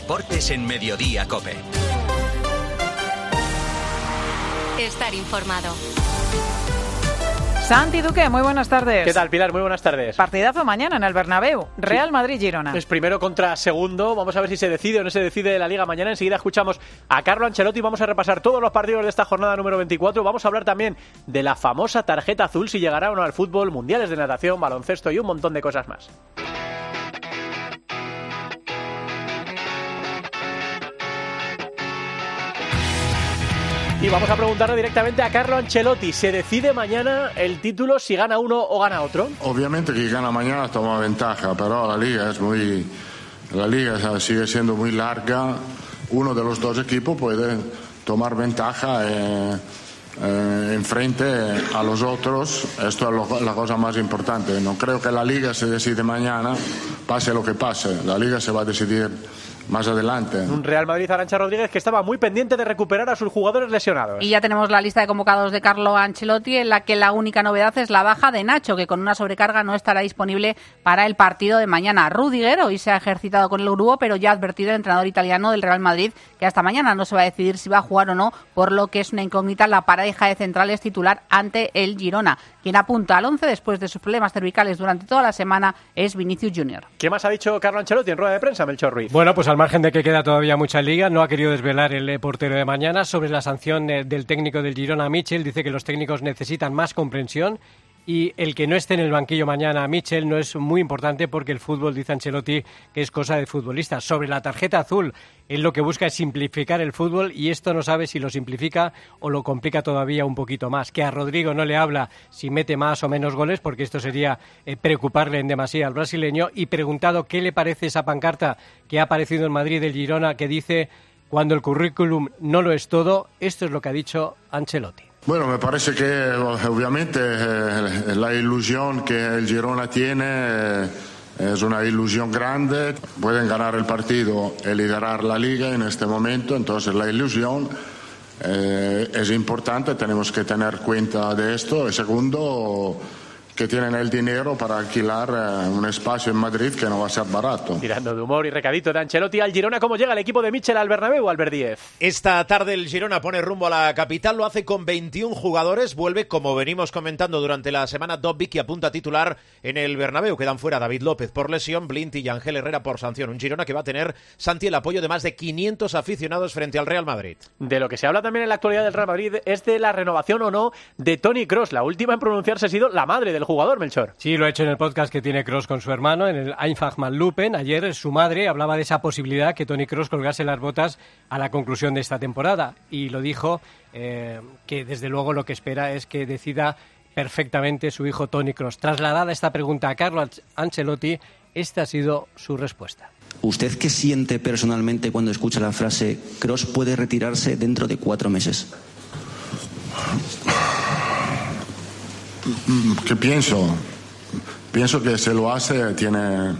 Deportes en Mediodía Cope. Estar informado. Santi Duque, muy buenas tardes. ¿Qué tal, Pilar? Muy buenas tardes. Partidazo mañana en el Bernabéu. Real Madrid-Girona. Es primero contra segundo. Vamos a ver si se decide o no se decide la Liga mañana. Enseguida escuchamos a Carlo Ancelotti. Vamos a repasar todos los partidos de esta jornada número 24. Vamos a hablar también de la famosa tarjeta azul, si llegará o no al fútbol, mundiales de natación, baloncesto y un montón de cosas más. Y vamos a preguntarle directamente a Carlo Ancelotti. ¿Se decide mañana el título si gana uno o gana otro? Obviamente que gana mañana toma ventaja, pero la liga es muy. La liga sigue siendo muy larga. Uno de los dos equipos puede tomar ventaja eh, eh, en frente a los otros. Esto es lo- la cosa más importante. No creo que la liga se decide mañana, pase lo que pase. La liga se va a decidir más adelante. Un Real Madrid Arancha Rodríguez que estaba muy pendiente de recuperar a sus jugadores lesionados. Y ya tenemos la lista de convocados de Carlo Ancelotti, en la que la única novedad es la baja de Nacho, que con una sobrecarga no estará disponible para el partido de mañana. Rudiger hoy se ha ejercitado con el grupo, pero ya ha advertido el entrenador italiano del Real Madrid que hasta mañana no se va a decidir si va a jugar o no, por lo que es una incógnita la pareja de centrales titular ante el Girona. Quien apunta al 11 después de sus problemas cervicales durante toda la semana es Vinicius Junior. ¿Qué más ha dicho Carlo Ancelotti en rueda de prensa, Melchor Ruiz? Bueno, pues al margen de que queda todavía mucha liga, no ha querido desvelar el eh, portero de mañana sobre la sanción eh, del técnico del Girona, Michel. Dice que los técnicos necesitan más comprensión y el que no esté en el banquillo mañana Michel no es muy importante porque el fútbol, dice Ancelotti, que es cosa de futbolistas. Sobre la tarjeta azul, él lo que busca es simplificar el fútbol y esto no sabe si lo simplifica o lo complica todavía un poquito más. Que a Rodrigo no le habla si mete más o menos goles porque esto sería eh, preocuparle en demasía al brasileño y preguntado qué le parece esa pancarta que ha aparecido en Madrid del Girona que dice cuando el currículum no lo es todo, esto es lo que ha dicho Ancelotti. Bueno, me parece que obviamente eh, la ilusión que el Girona tiene eh, es una ilusión grande. Pueden ganar el partido y liderar la liga en este momento, entonces la ilusión eh, es importante, tenemos que tener cuenta de esto. Y segundo, que tienen el dinero para alquilar eh, un espacio en Madrid que no va a ser barato. Tirando de humor y recadito de Ancelotti al Girona, ¿cómo llega el equipo de Michel al Bernabéu, Albert Díez? Esta tarde el Girona pone rumbo a la capital, lo hace con 21 jugadores, vuelve como venimos comentando durante la semana Dobbik y apunta a titular en el Bernabéu. Quedan fuera David López por lesión, Blint y Ángel Herrera por sanción. Un Girona que va a tener Santi el apoyo de más de 500 aficionados frente al Real Madrid. De lo que se habla también en la actualidad del Real Madrid es de la renovación o no de Tony Cross. La última en pronunciarse ha sido la madre del jugador, Melchor. Sí, lo ha hecho en el podcast que tiene Cross con su hermano, en el Eintracht Lupen. Ayer su madre hablaba de esa posibilidad que Tony Cross colgase las botas a la conclusión de esta temporada. Y lo dijo eh, que desde luego lo que espera es que decida perfectamente su hijo Tony Cross. Trasladada esta pregunta a Carlo Ancelotti, esta ha sido su respuesta. ¿Usted qué siente personalmente cuando escucha la frase Cross puede retirarse dentro de cuatro meses? Mm, ¿Qué pienso? Pienso que se lo hace tiene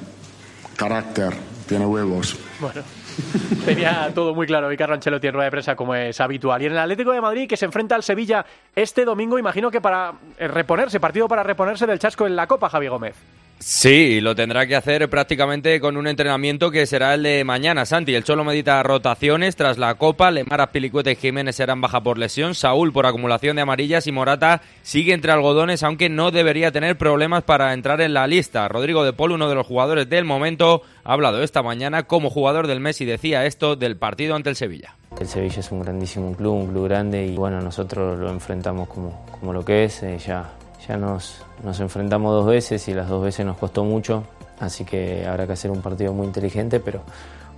carácter, tiene huevos. Bueno, tenía todo muy claro y Carlo Ancelotti en rueda de prensa como es habitual. Y en el Atlético de Madrid que se enfrenta al Sevilla este domingo, imagino que para eh, reponerse, partido para reponerse del chasco en la Copa, Javi Gómez. Sí, lo tendrá que hacer prácticamente con un entrenamiento que será el de mañana. Santi, el Cholo medita rotaciones tras la Copa. Lemar, Pilicueta y Jiménez serán baja por lesión. Saúl por acumulación de amarillas y Morata sigue entre algodones, aunque no debería tener problemas para entrar en la lista. Rodrigo de Paul, uno de los jugadores del momento, ha hablado esta mañana como jugador del mes y decía esto del partido ante el Sevilla. El Sevilla es un grandísimo club, un club grande y bueno, nosotros lo enfrentamos como, como lo que es. eh, ya ya nos, nos enfrentamos dos veces y las dos veces nos costó mucho, así que habrá que hacer un partido muy inteligente, pero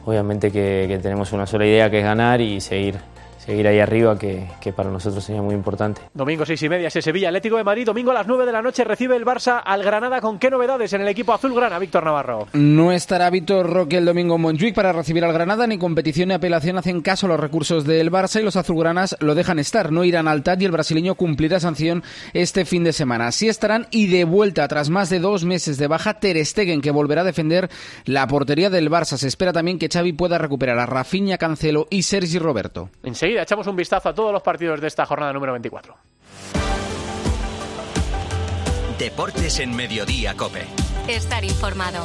obviamente que, que tenemos una sola idea que es ganar y seguir, seguir ahí arriba, que, que para nosotros sería muy importante. Domingo seis y media, ese Sevilla Atlético de Madrid. Domingo a las 9 de la noche recibe el Barça al Granada. ¿Con qué novedades en el equipo azulgrana, Víctor Navarro? No estará Víctor Roque el domingo en Montjuic para recibir al Granada, ni competición ni apelación hacen caso a los recursos del Barça y los azulgranas lo dejan estar. No irán al TAD y el brasileño cumplirá sanción este fin de semana. Sí estarán y de vuelta tras más de dos meses de baja Ter Stegen, que volverá a defender la portería del Barça. Se espera también que Xavi pueda recuperar a Rafinha, Cancelo y Sergi Roberto. Enseguida echamos un vistazo a todos los partidos de esta jornada número 24. Deportes en Mediodía Cope. Estar informado.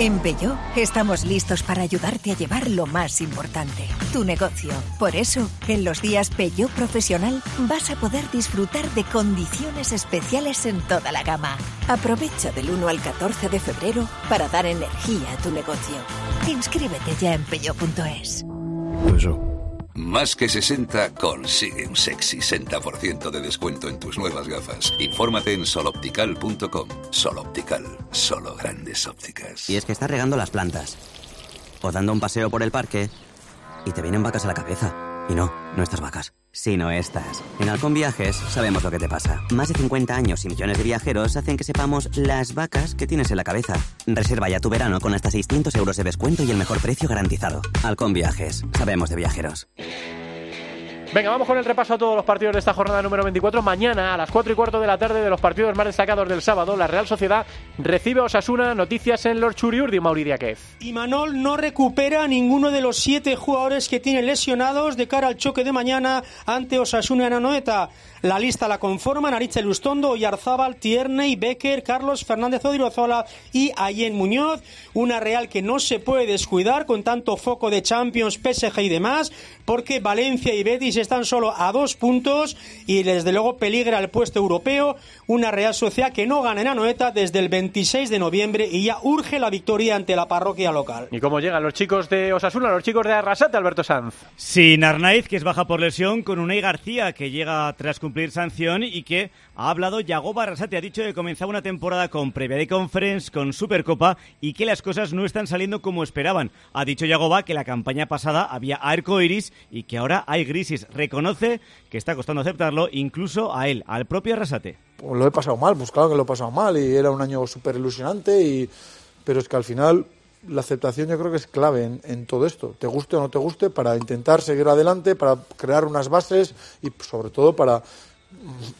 En Peugeot estamos listos para ayudarte a llevar lo más importante, tu negocio. Por eso, en los días Peugeot Profesional vas a poder disfrutar de condiciones especiales en toda la gama. Aprovecha del 1 al 14 de febrero para dar energía a tu negocio. Inscríbete ya en peugeot.es. Más que 60 consigue un sexy 60% de descuento en tus nuevas gafas. Infórmate en soloptical.com. Soloptical, solo grandes ópticas. Y es que estás regando las plantas, o dando un paseo por el parque, y te vienen vacas a la cabeza. Y no, no estas vacas, sino estas. En Halcón Viajes sabemos lo que te pasa. Más de 50 años y millones de viajeros hacen que sepamos las vacas que tienes en la cabeza. Reserva ya tu verano con hasta 600 euros de descuento y el mejor precio garantizado. Halcón Viajes, sabemos de viajeros. Venga, vamos con el repaso a todos los partidos de esta jornada número 24. Mañana, a las 4 y cuarto de la tarde, de los partidos más destacados del sábado, la Real Sociedad recibe a Osasuna. Noticias en Lord Churiur de Mauri Diáquez. Y Manol no recupera a ninguno de los siete jugadores que tiene lesionados de cara al choque de mañana ante Osasuna en Anoeta. La lista la conforman Aritza Lustondo, Oyarzábal, Tierney, Becker, Carlos Fernández Odriozola y Allen Muñoz. Una Real que no se puede descuidar con tanto foco de Champions, PSG y demás, porque Valencia y Betis están solo a dos puntos y desde luego peligra el puesto europeo. Una Real Sociedad que no gana en Anoeta desde el 26 de noviembre y ya urge la victoria ante la parroquia local. ¿Y cómo llegan los chicos de Osasuna, los chicos de Arrasate, Alberto Sanz? Sin Arnaiz, que es baja por lesión, con Unai García, que llega tras cumplir sanción y que ha hablado Yagoba Arrasate. Ha dicho que comenzaba una temporada con previa de conference, con Supercopa y que las cosas no están saliendo como esperaban. Ha dicho Yagoba que la campaña pasada había arco iris y que ahora hay grises. Reconoce que está costando aceptarlo incluso a él, al propio Arrasate. Pues lo he pasado mal, pues claro que lo he pasado mal y era un año súper ilusionante, y... pero es que al final la aceptación yo creo que es clave en, en, todo esto, te guste o no te guste, para intentar seguir adelante, para crear unas bases y sobre todo para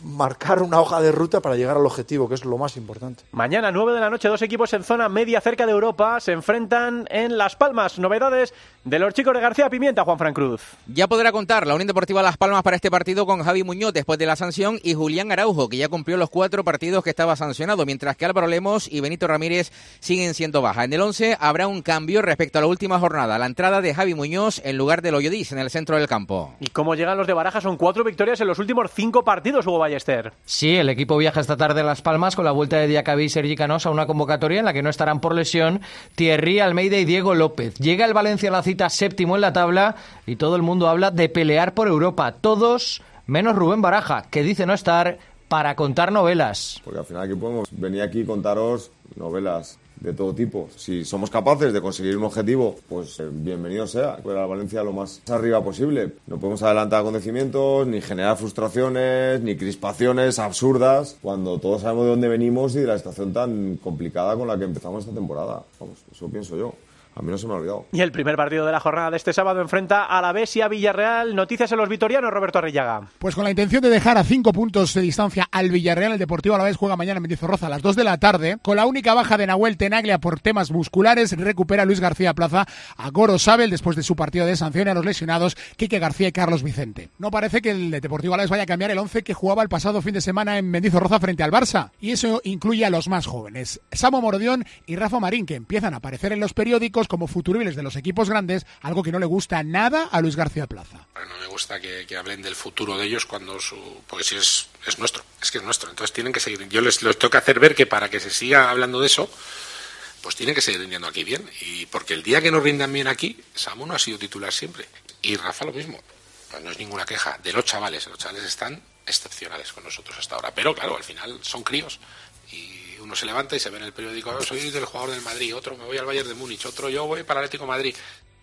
marcar una hoja de ruta para llegar al objetivo, que es lo más importante. Mañana, 9 de la noche, dos equipos en zona media cerca de Europa se enfrentan en Las Palmas. Novedades de los chicos de García Pimienta, Juan Fran Cruz. Ya podrá contar la Unión Deportiva Las Palmas para este partido con Javi Muñoz después de la sanción y Julián Araujo, que ya cumplió los cuatro partidos que estaba sancionado, mientras que Álvaro Lemos y Benito Ramírez siguen siendo baja. En el 11 habrá un cambio respecto a la última jornada, la entrada de Javi Muñoz en lugar de Loyodis en el centro del campo. ¿Y cómo llegan los de Baraja? Son cuatro victorias en los últimos cinco partidos partidos, Hugo Ballester. Sí, el equipo viaja esta tarde a Las Palmas con la vuelta de Diacabí y Sergi Canosa a una convocatoria en la que no estarán por lesión Thierry, Almeida y Diego López. Llega el Valencia a la cita séptimo en la tabla y todo el mundo habla de pelear por Europa. Todos menos Rubén Baraja, que dice no estar para contar novelas. Porque al final aquí podemos venir aquí y contaros novelas de todo tipo. Si somos capaces de conseguir un objetivo, pues eh, bienvenido sea, que la Valencia lo más arriba posible. No podemos adelantar acontecimientos, ni generar frustraciones, ni crispaciones absurdas, cuando todos sabemos de dónde venimos y de la situación tan complicada con la que empezamos esta temporada. Vamos, eso pienso yo. A mí no se me ha olvidado. Y el primer partido de la jornada de este sábado enfrenta a la Besia Villarreal. Noticias en los vitorianos, Roberto Arrillaga. Pues con la intención de dejar a cinco puntos de distancia al Villarreal, el Deportivo a la vez juega mañana en Mendizorroza a las 2 de la tarde. Con la única baja de Nahuel Tenaglia por temas musculares, recupera Luis García Plaza a Goro Sabel después de su partido de sanción a los lesionados Quique García y Carlos Vicente. No parece que el Deportivo a la vez vaya a cambiar el 11 que jugaba el pasado fin de semana en Mendizorroza frente al Barça. Y eso incluye a los más jóvenes, Samo Morodión y Rafa Marín, que empiezan a aparecer en los periódicos como futuribles de los equipos grandes, algo que no le gusta nada a Luis García Plaza. No me gusta que, hablen del futuro de ellos cuando su... porque si es, es nuestro, es que es nuestro, entonces tienen que seguir. Yo les, les tengo que hacer ver que para que se siga hablando de eso, pues tienen que seguir rindiendo aquí bien. Y porque el día que no rindan bien aquí, Samu no ha sido titular siempre. Y Rafa lo mismo. No es ninguna queja de los chavales. Los chavales están excepcionales con nosotros hasta ahora. Pero claro, al final son críos. Y uno se levanta y se ve en el periódico, oh, soy del jugador del Madrid, otro me voy al Bayern de Múnich, otro yo voy para Atlético Madrid.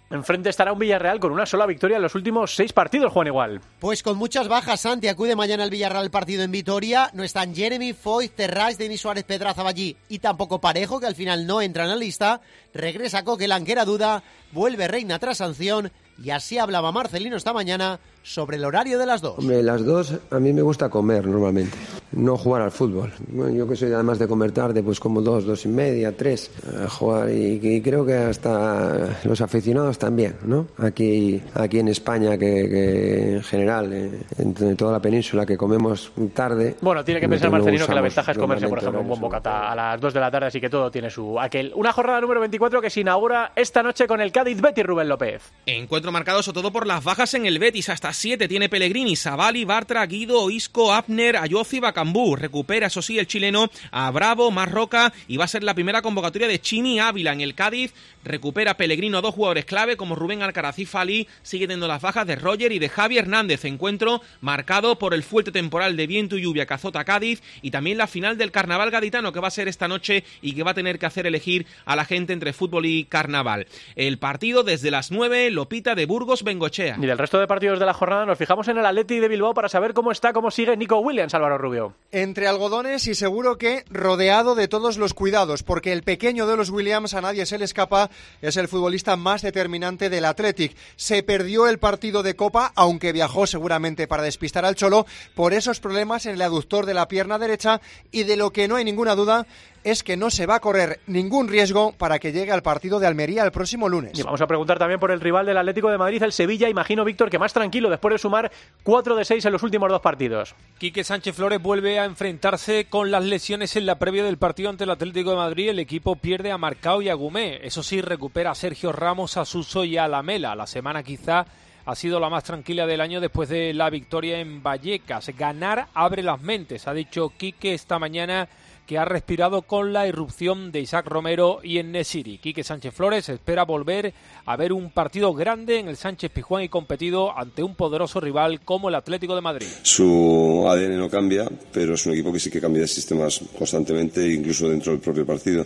Enfrente estará un Villarreal con una sola victoria en los últimos seis partidos, Juan Igual. Pues con muchas bajas, Santi acude mañana el Villarreal al partido en Vitoria. No están Jeremy, Foy, Terraz, Denis Suárez, Pedraza, Ballí y tampoco Parejo, que al final no entra en la lista. Regresa Coquelán, que era duda, vuelve Reina tras sanción y así hablaba Marcelino esta mañana sobre el horario de las dos. Hombre, las dos a mí me gusta comer normalmente, no jugar al fútbol. Bueno, yo que soy además de comer tarde, pues como dos, dos y media, tres, a jugar y, y creo que hasta los aficionados también, ¿no? Aquí, aquí en España, que, que en general, eh, en toda la península, que comemos tarde. Bueno, tiene que pensar no Marcelino que la ventaja es comerse, por ejemplo, un buen bocata a las 2 de la tarde, así que todo tiene su aquel. Una jornada número 24 que se inaugura esta noche con el Cádiz Betty Rubén López. Encuentro marcado sobre todo por las bajas en el Betis. Hasta 7 tiene Pellegrini, Savali, Bartra, Guido, Isco, Abner, Ayozi, Bacambú. Recupera, eso sí, el chileno a Bravo, Marroca y va a ser la primera convocatoria de Chimi Ávila en el Cádiz. Recupera Pellegrino a dos jugadores clave como Rubén Alcaraz y Fali. Sigue teniendo las bajas de Roger y de Javi Hernández. Encuentro marcado por el fuerte temporal de viento y lluvia que azota Cádiz y también la final del Carnaval Gaditano que va a ser esta noche y que va a tener que hacer elegir a la gente entre fútbol y carnaval. El partido desde las 9, Lopita de Burgos, Bengochea. Y del resto de partidos de la jornada nos fijamos en el Atleti de Bilbao para saber cómo está, cómo sigue Nico Williams, Álvaro Rubio. Entre algodones y seguro que rodeado de todos los cuidados, porque el pequeño de los Williams a nadie se le escapa, es el futbolista más determinante del Athletic. Se perdió el partido de Copa, aunque viajó seguramente para despistar al Cholo, por esos problemas en el aductor de la pierna derecha y de lo que no hay ninguna duda es que no se va a correr ningún riesgo para que llegue al partido de Almería el próximo lunes. Y vamos a preguntar también por el rival del Atlético de Madrid, el Sevilla. Imagino, Víctor, que más tranquilo después de sumar 4 de 6 en los últimos dos partidos. Quique Sánchez Flores vuelve a enfrentarse con las lesiones en la previa del partido ante el Atlético de Madrid. El equipo pierde a Marcao y a Gumé. Eso sí, recupera a Sergio Ramos, a Suso y a Lamela. La semana quizá ha sido la más tranquila del año después de la victoria en Vallecas. Ganar abre las mentes, ha dicho Quique esta mañana que ha respirado con la irrupción de Isaac Romero y en Nesiri. Quique Sánchez Flores espera volver a ver un partido grande en el Sánchez Pizjuán y competido ante un poderoso rival como el Atlético de Madrid. Su ADN no cambia, pero es un equipo que sí que cambia de sistemas constantemente, incluso dentro del propio partido.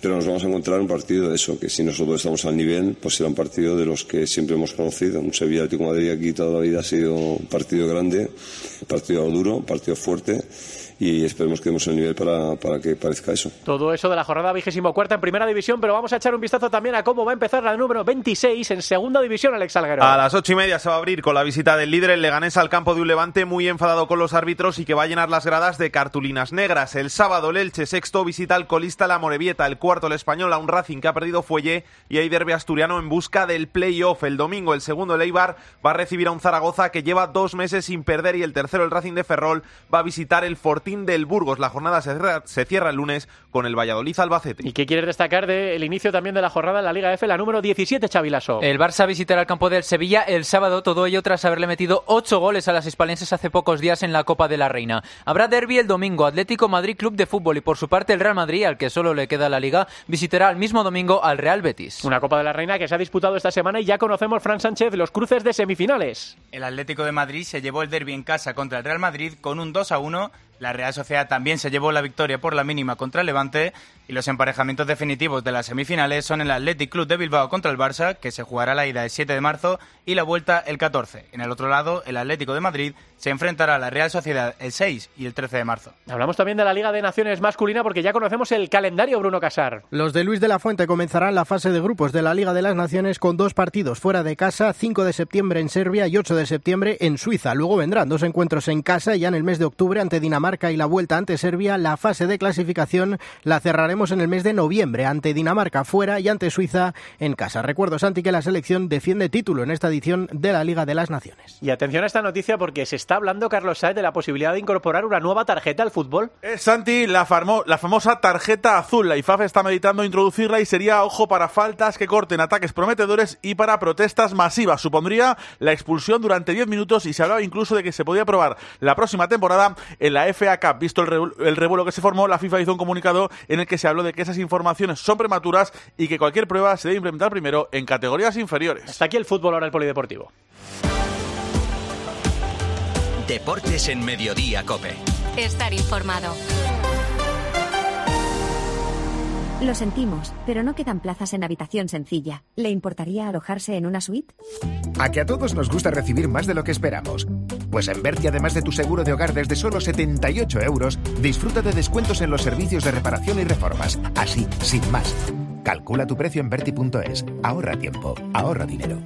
Pero nos vamos a encontrar un partido de eso, que si nosotros estamos al nivel, pues será un partido de los que siempre hemos conocido. Un Sevilla Atlético de Madrid aquí toda la vida ha sido un partido grande, partido duro, partido fuerte y esperemos que demos el nivel para, para que parezca eso. Todo eso de la jornada vigésimo cuarta en primera división, pero vamos a echar un vistazo también a cómo va a empezar la número 26 en segunda división, Alex Salguero. A las ocho y media se va a abrir con la visita del líder el Leganés al campo de un Levante muy enfadado con los árbitros y que va a llenar las gradas de cartulinas negras. El sábado el Elche sexto visita al colista la Morevieta, el cuarto el Español a un Racing que ha perdido fuelle y hay derbe asturiano en busca del playoff. El domingo el segundo el Eibar va a recibir a un Zaragoza que lleva dos meses sin perder y el tercero el Racing de Ferrol va a visitar el Fortín del Burgos. La jornada se cierra, se cierra el lunes con el Valladolid Albacete. ¿Y qué quieres destacar del inicio también de la jornada en la Liga F, la número 17, Chavilaso? El Barça visitará el campo del Sevilla el sábado, todo ello tras haberle metido ocho goles a las hispalenses hace pocos días en la Copa de la Reina. Habrá derby el domingo, Atlético Madrid Club de Fútbol y por su parte el Real Madrid, al que solo le queda la Liga, visitará el mismo domingo al Real Betis. Una Copa de la Reina que se ha disputado esta semana y ya conocemos, Fran Sánchez, los cruces de semifinales. El Atlético de Madrid se llevó el derby en casa contra el Real Madrid con un 2 a 1. La Real Sociedad también se llevó la victoria por la mínima contra Levante y los emparejamientos definitivos de las semifinales son el Athletic Club de Bilbao contra el Barça, que se jugará la ida el 7 de marzo y la vuelta el 14. En el otro lado, el Atlético de Madrid se enfrentará a la Real Sociedad el 6 y el 13 de marzo. Hablamos también de la Liga de Naciones masculina porque ya conocemos el calendario, Bruno Casar. Los de Luis de la Fuente comenzarán la fase de grupos de la Liga de las Naciones con dos partidos fuera de casa, 5 de septiembre en Serbia y 8 de septiembre en Suiza. Luego vendrán dos encuentros en casa ya en el mes de octubre ante Dinamarca y la vuelta ante Serbia. La fase de clasificación la cerraremos en el mes de noviembre ante Dinamarca fuera y ante Suiza en casa. Recuerdo, Santi, que la selección defiende título en esta edición de la Liga de las Naciones. Y atención a esta noticia porque se está hablando, Carlos Saez, de la posibilidad de incorporar una nueva tarjeta al fútbol. Es Santi, la, farmo- la famosa tarjeta azul. La IFAF está meditando introducirla y sería, ojo, para faltas que corten ataques prometedores y para protestas masivas. Supondría la expulsión durante 10 minutos y se hablaba incluso de que se podía probar la próxima temporada en la FA Cup. Visto el revuelo que se formó, la FIFA hizo un comunicado en el que se habló de que esas informaciones son prematuras y que cualquier prueba se debe implementar primero en categorías inferiores. Hasta aquí el fútbol, ahora el polideportivo. Deportes en Mediodía, Cope. Estar informado. Lo sentimos, pero no quedan plazas en habitación sencilla. ¿Le importaría alojarse en una suite? A que a todos nos gusta recibir más de lo que esperamos. Pues en Berti, además de tu seguro de hogar desde solo 78 euros, disfruta de descuentos en los servicios de reparación y reformas. Así, sin más. Calcula tu precio en Berti.es. Ahorra tiempo, ahorra dinero.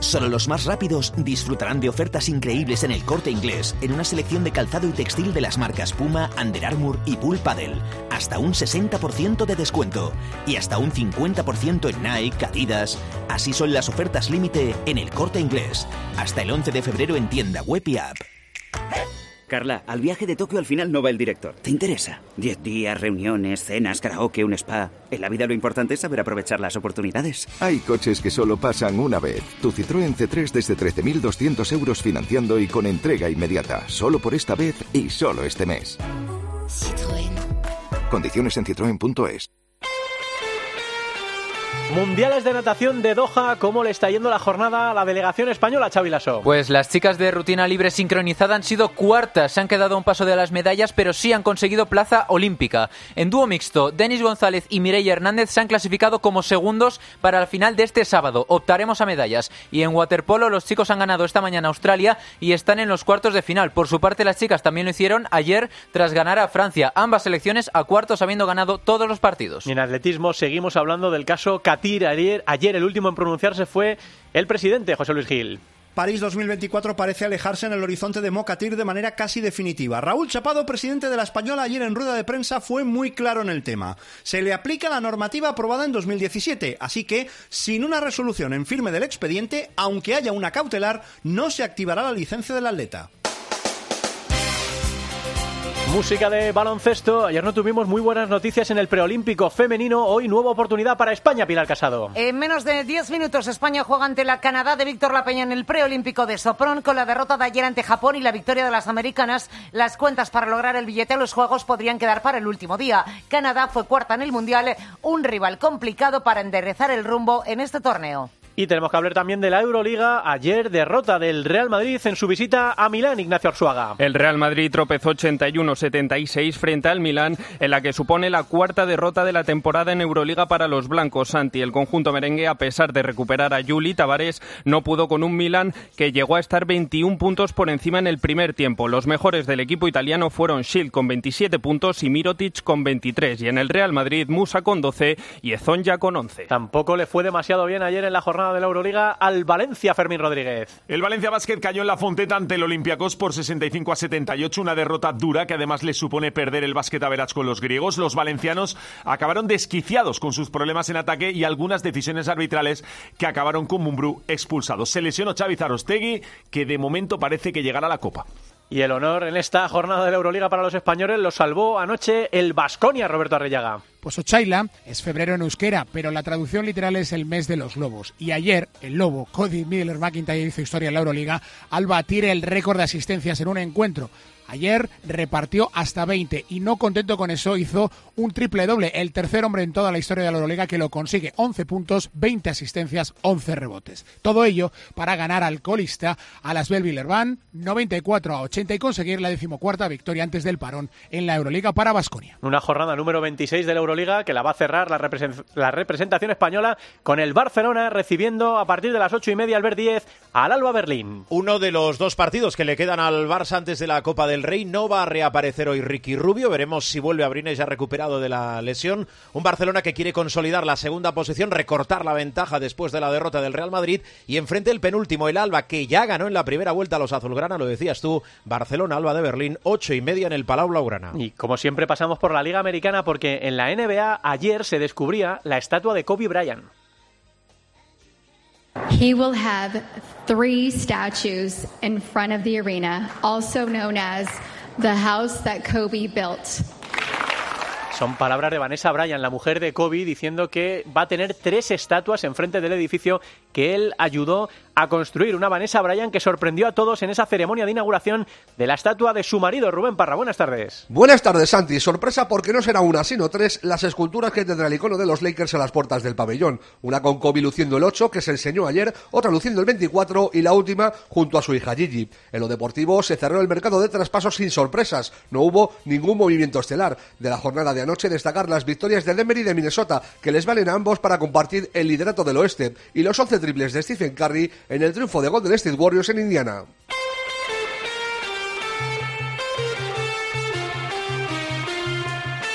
Solo los más rápidos disfrutarán de ofertas increíbles en el corte inglés, en una selección de calzado y textil de las marcas Puma, Under Armour y Bull Paddle. Hasta un 60% de descuento. Y hasta un 50% en Nike, Adidas. Así son las ofertas límite en el corte inglés. Hasta el 11 de febrero en tienda web y app. Carla, al viaje de Tokio al final no va el director. ¿Te interesa? Diez días, reuniones, cenas, karaoke, un spa. En la vida lo importante es saber aprovechar las oportunidades. Hay coches que solo pasan una vez. Tu Citroën C3 desde 13.200 euros financiando y con entrega inmediata. Solo por esta vez y solo este mes. Citroën. Condiciones en citroen.es. Mundiales de natación de Doha, ¿cómo le está yendo la jornada a la delegación española, Xavi Lasso? Pues las chicas de rutina libre sincronizada han sido cuartas, se han quedado a un paso de las medallas, pero sí han conseguido plaza olímpica. En dúo mixto, Denis González y Mireia Hernández se han clasificado como segundos para el final de este sábado. Optaremos a medallas. Y en waterpolo los chicos han ganado esta mañana Australia y están en los cuartos de final. Por su parte, las chicas también lo hicieron ayer tras ganar a Francia. Ambas selecciones a cuartos habiendo ganado todos los partidos. Y en atletismo seguimos hablando del caso Ayer, ayer el último en pronunciarse fue el presidente José Luis Gil. París 2024 parece alejarse en el horizonte de Mocatir de manera casi definitiva. Raúl Chapado, presidente de la Española, ayer en rueda de prensa fue muy claro en el tema. Se le aplica la normativa aprobada en 2017, así que, sin una resolución en firme del expediente, aunque haya una cautelar, no se activará la licencia del atleta. Música de baloncesto. Ayer no tuvimos muy buenas noticias en el preolímpico femenino. Hoy nueva oportunidad para España, Pilar Casado. En menos de 10 minutos España juega ante la Canadá de Víctor Lapeña en el preolímpico de Sopron con la derrota de ayer ante Japón y la victoria de las americanas. Las cuentas para lograr el billete a los Juegos podrían quedar para el último día. Canadá fue cuarta en el Mundial, un rival complicado para enderezar el rumbo en este torneo. Y tenemos que hablar también de la Euroliga. Ayer derrota del Real Madrid en su visita a Milán, Ignacio Arzuaga. El Real Madrid tropezó 81-76 frente al Milán, en la que supone la cuarta derrota de la temporada en Euroliga para los blancos. Santi, el conjunto merengue, a pesar de recuperar a Juli Tavares, no pudo con un Milán que llegó a estar 21 puntos por encima en el primer tiempo. Los mejores del equipo italiano fueron Schild con 27 puntos y Mirotic con 23. Y en el Real Madrid, Musa con 12 y Ezonja con 11. Tampoco le fue demasiado bien ayer en la jornada de la Euroliga al Valencia, Fermín Rodríguez. El Valencia Basket cayó en la Fonteta ante el Olympiacos por 65 a 78, una derrota dura que además le supone perder el básquet a con los griegos. Los valencianos acabaron desquiciados con sus problemas en ataque y algunas decisiones arbitrales que acabaron con Mumbrú expulsados. Se lesionó Xavi Zarostegui, que de momento parece que llegará a la Copa. Y el honor en esta jornada de la Euroliga para los españoles lo salvó anoche el Basconia Roberto Arrellaga. Pues Ochaila es febrero en euskera, pero la traducción literal es el mes de los lobos. Y ayer el lobo Cody Miller McIntyre hizo historia en la Euroliga al batir el récord de asistencias en un encuentro. Ayer repartió hasta 20 y no contento con eso hizo un triple doble, el tercer hombre en toda la historia de la Euroliga que lo consigue, 11 puntos, 20 asistencias, 11 rebotes. Todo ello para ganar al colista a las Belvillerban 94 a 80 y conseguir la decimocuarta victoria antes del parón en la Euroliga para Basconia. Una jornada número 26 de la Euroliga que la va a cerrar la, representación española con el Barcelona recibiendo a partir de las 8 y media al Ver 10 al Alba Berlín. Uno de los dos partidos que le quedan al Barça antes de la Copa del Rey. No va a reaparecer hoy Ricky Rubio. Veremos si vuelve a Brines ya recuperado de la lesión. Un Barcelona que quiere consolidar la segunda posición, recortar la ventaja después de la derrota del Real Madrid. Y enfrente el penúltimo, el Alba, que ya ganó en la primera vuelta a los Azulgrana, lo decías tú. Barcelona, Alba de Berlín, ocho y media en el Palau Blaugrana. Y como siempre pasamos por la Liga Americana porque en la NBA ayer se descubría la estatua de Kobe Bryant. He will have three statues in front of the arena, also known as the house that Kobe built. Son palabras de Vanessa Bryan, la mujer de Kobe, diciendo que va a tener tres estatuas enfrente del edificio que él ayudó a construir. Una Vanessa Bryan que sorprendió a todos en esa ceremonia de inauguración de la estatua de su marido, Rubén Parra. Buenas tardes. Buenas tardes, Santi. Sorpresa porque no será una, sino tres las esculturas que tendrá el icono de los Lakers en las puertas del pabellón. Una con Kobe luciendo el 8, que se enseñó ayer, otra luciendo el 24 y la última junto a su hija Gigi. En lo deportivo se cerró el mercado de traspasos sin sorpresas. No hubo ningún movimiento estelar. De la jornada de noche destacar las victorias de Denver y de Minnesota, que les valen a ambos para compartir el liderato del oeste, y los 11 triples de Stephen Curry en el triunfo de Golden State Warriors en Indiana.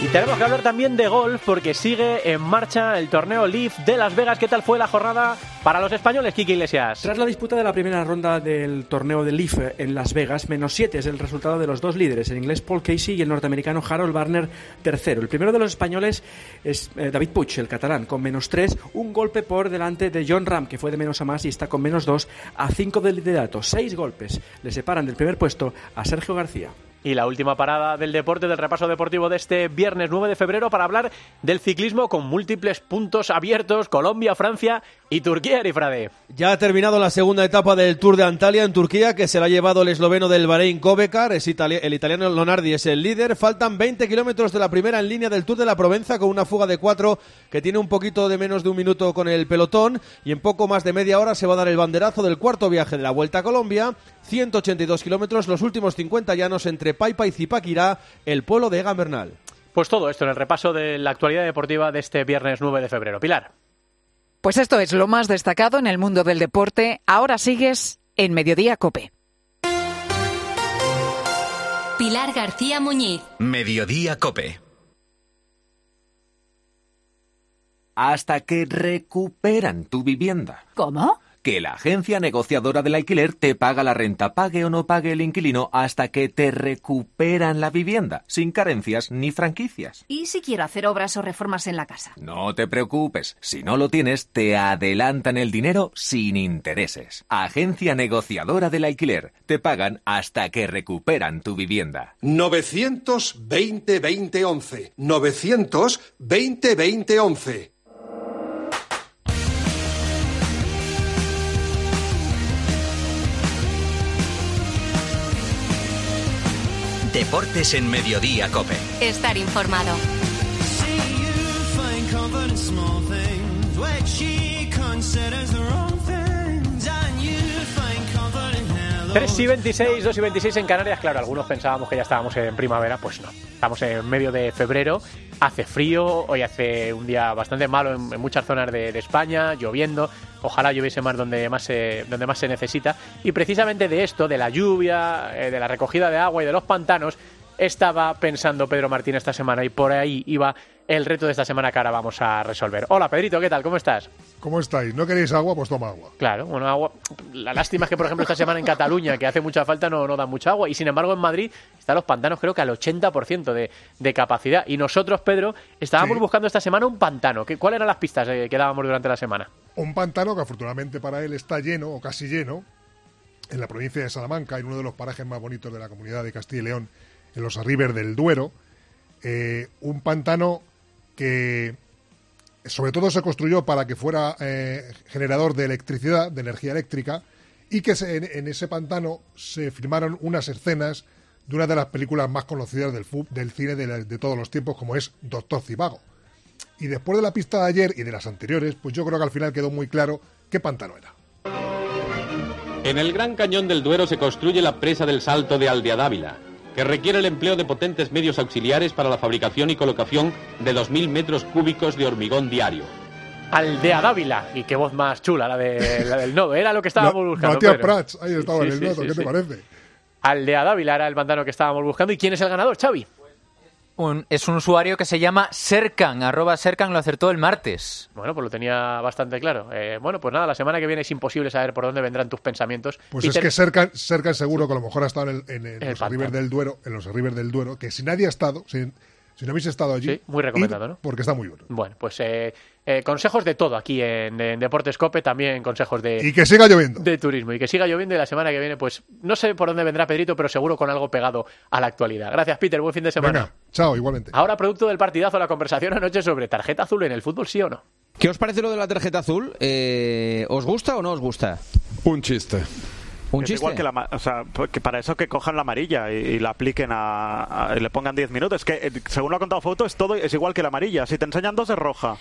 Y tenemos que hablar también de golf porque sigue en marcha el torneo Leaf de Las Vegas. ¿Qué tal fue la jornada para los españoles, Kiki Iglesias? Tras la disputa de la primera ronda del torneo de Leaf en Las Vegas, menos 7 es el resultado de los dos líderes, el inglés Paul Casey y el norteamericano Harold Barner tercero. El primero de los españoles es eh, David Puig, el catalán, con menos 3, un golpe por delante de John Ram, que fue de menos a más y está con menos 2 a 5 del liderato. Seis golpes le separan del primer puesto a Sergio García. Y la última parada del deporte, del repaso deportivo de este viernes 9 de febrero para hablar del ciclismo con múltiples puntos abiertos, Colombia, Francia y Turquía. Ya ha terminado la segunda etapa del Tour de Antalya en Turquía, que se la ha llevado el esloveno del Bahrein Kobecar, es el italiano Lonardi es el líder. Faltan 20 kilómetros de la primera en línea del Tour de la Provenza con una fuga de cuatro que tiene un poquito de menos de un minuto con el pelotón y en poco más de media hora se va a dar el banderazo del cuarto viaje de la Vuelta a Colombia. 182 kilómetros, los últimos 50 llanos entre Paipa y Zipaquirá, el pueblo de Egan Bernal. Pues todo esto en el repaso de la actualidad deportiva de este viernes 9 de febrero. Pilar. Pues esto es lo más destacado en el mundo del deporte. Ahora sigues en Mediodía Cope. Pilar García Muñiz. Mediodía Cope. Hasta que recuperan tu vivienda. ¿Cómo? Que la agencia negociadora del alquiler te paga la renta, pague o no pague el inquilino, hasta que te recuperan la vivienda, sin carencias ni franquicias. ¿Y si quiero hacer obras o reformas en la casa? No te preocupes, si no lo tienes, te adelantan el dinero sin intereses. Agencia negociadora del alquiler, te pagan hasta que recuperan tu vivienda. 920 2011 920 2011 Deportes en Mediodía Cope. Estar informado. 3 y 26, 2 y 26 en Canarias. Claro, algunos pensábamos que ya estábamos en primavera, pues no. Estamos en medio de febrero, hace frío, hoy hace un día bastante malo en, muchas zonas de, España, lloviendo. Ojalá lloviese más donde más, se, donde más se necesita. Y precisamente de esto, de la lluvia, eh, de la recogida de agua y de los pantanos, estaba pensando Pedro Martín esta semana y por ahí iba el reto de esta semana que ahora vamos a resolver. Hola Pedrito, ¿qué tal? ¿Cómo estás? ¿Cómo estáis? ¿No queréis agua? Pues toma agua. Claro, bueno, agua. La lástima es que, por ejemplo, esta semana en Cataluña, que hace mucha falta, no, no da mucha agua. Y sin embargo, en Madrid están los pantanos, creo que al 80% de, de capacidad. Y nosotros, Pedro, estábamos buscando esta semana un pantano. ¿Cuáles eran las pistas eh, que dábamos durante la semana? Un pantano que afortunadamente para él está lleno, o casi lleno, en la provincia de Salamanca, en uno de los parajes más bonitos de la comunidad de Castilla y León, en los arribes del Duero. Eh, un pantano que sobre todo se construyó para que fuera eh, generador de electricidad, de energía eléctrica, y que en, ese pantano se filmaron unas escenas de una de las películas más conocidas del, del cine de, de, todos los tiempos, como es Doctor Zivago. Y después de la pista de ayer y de las anteriores, pues yo creo que al final quedó muy claro qué pantano era. En el Gran Cañón del Duero se construye la presa del Salto de Aldea Dávila que requiere el empleo de potentes medios auxiliares para la fabricación y colocación de 2.000 metros cúbicos de hormigón diario. Aldea Dávila, y qué voz más chula, la, de, la del nodo, era lo que estábamos buscando. Matías Prats, ahí estaba en el nodo, ¿qué te parece? Aldea Dávila era el pantano que estábamos buscando. ¿Y quién es el ganador, Xavi? Es un usuario que se llama Serkan, arroba Serkan lo acertó el martes. Bueno, pues lo tenía bastante claro. Eh, bueno, pues nada, la semana que viene es imposible saber por dónde vendrán tus pensamientos. Pues es que Serkan, seguro que a lo mejor ha estado en, los arribes del Duero, en los del Duero, que si nadie ha estado, si, si no habéis estado allí, muy recomendado, ¿no? Porque está muy bueno. Bueno, pues eh, eh, consejos de todo aquí en, Deportes Cope, también consejos de... Y que siga lloviendo. De turismo, y que siga lloviendo y la semana que viene, pues no sé por dónde vendrá Pedrito, pero seguro con algo pegado a la actualidad. Gracias, Peter, buen fin de semana. Venga, chao, igualmente. Ahora, producto del partidazo, la conversación anoche sobre tarjeta azul en el fútbol, ¿sí o no? ¿Qué os parece lo de la tarjeta azul? Eh, ¿Os gusta o no os gusta? Un chiste. ¿Un chiste? igual que, la, o sea, que para eso que cojan la amarilla y, la apliquen a, y le pongan 10 minutos. Es que, eh, según lo ha contado Foto, es todo es igual que la amarilla. Si te enseñan dos es roja.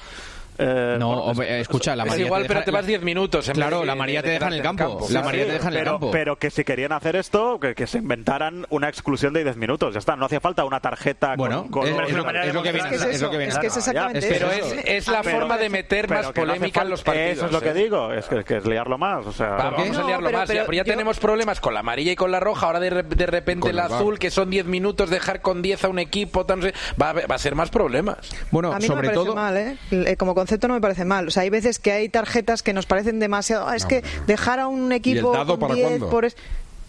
Eh, No, es- escucha, la es María igual, te pero deja- te vas 10 minutos. en Claro, la María de- te de deja en el quedarte campo. La María te deja en el pero, campo. pero que si querían hacer esto, que, que se inventaran una exclusión de 10 minutos. Ya está, no hacía falta una tarjeta Bueno, con, es- con- es lo- es lo que viene- Es es lo que viene- es que es exactamente Es Pero es, es la Pero- forma de meter pero más polémica en los partidos. Eso es lo que ¿eh? digo, es que, que es liarlo más. O sea, Vamos a liarlo pero- más, ya, pero pero ya tenemos problemas con la amarilla y con la roja, ahora de, re- de repente el el VAR. azul, que son 10 minutos, dejar con 10 a un equipo, va, a, va a ser más problemas. Bueno, parece mal, ¿eh? Eh, Como concepto no me parece mal. O sea, hay veces que hay tarjetas que nos parecen demasiado. Ah, es que dejar a un equipo dado con para 10 cuándo? por es-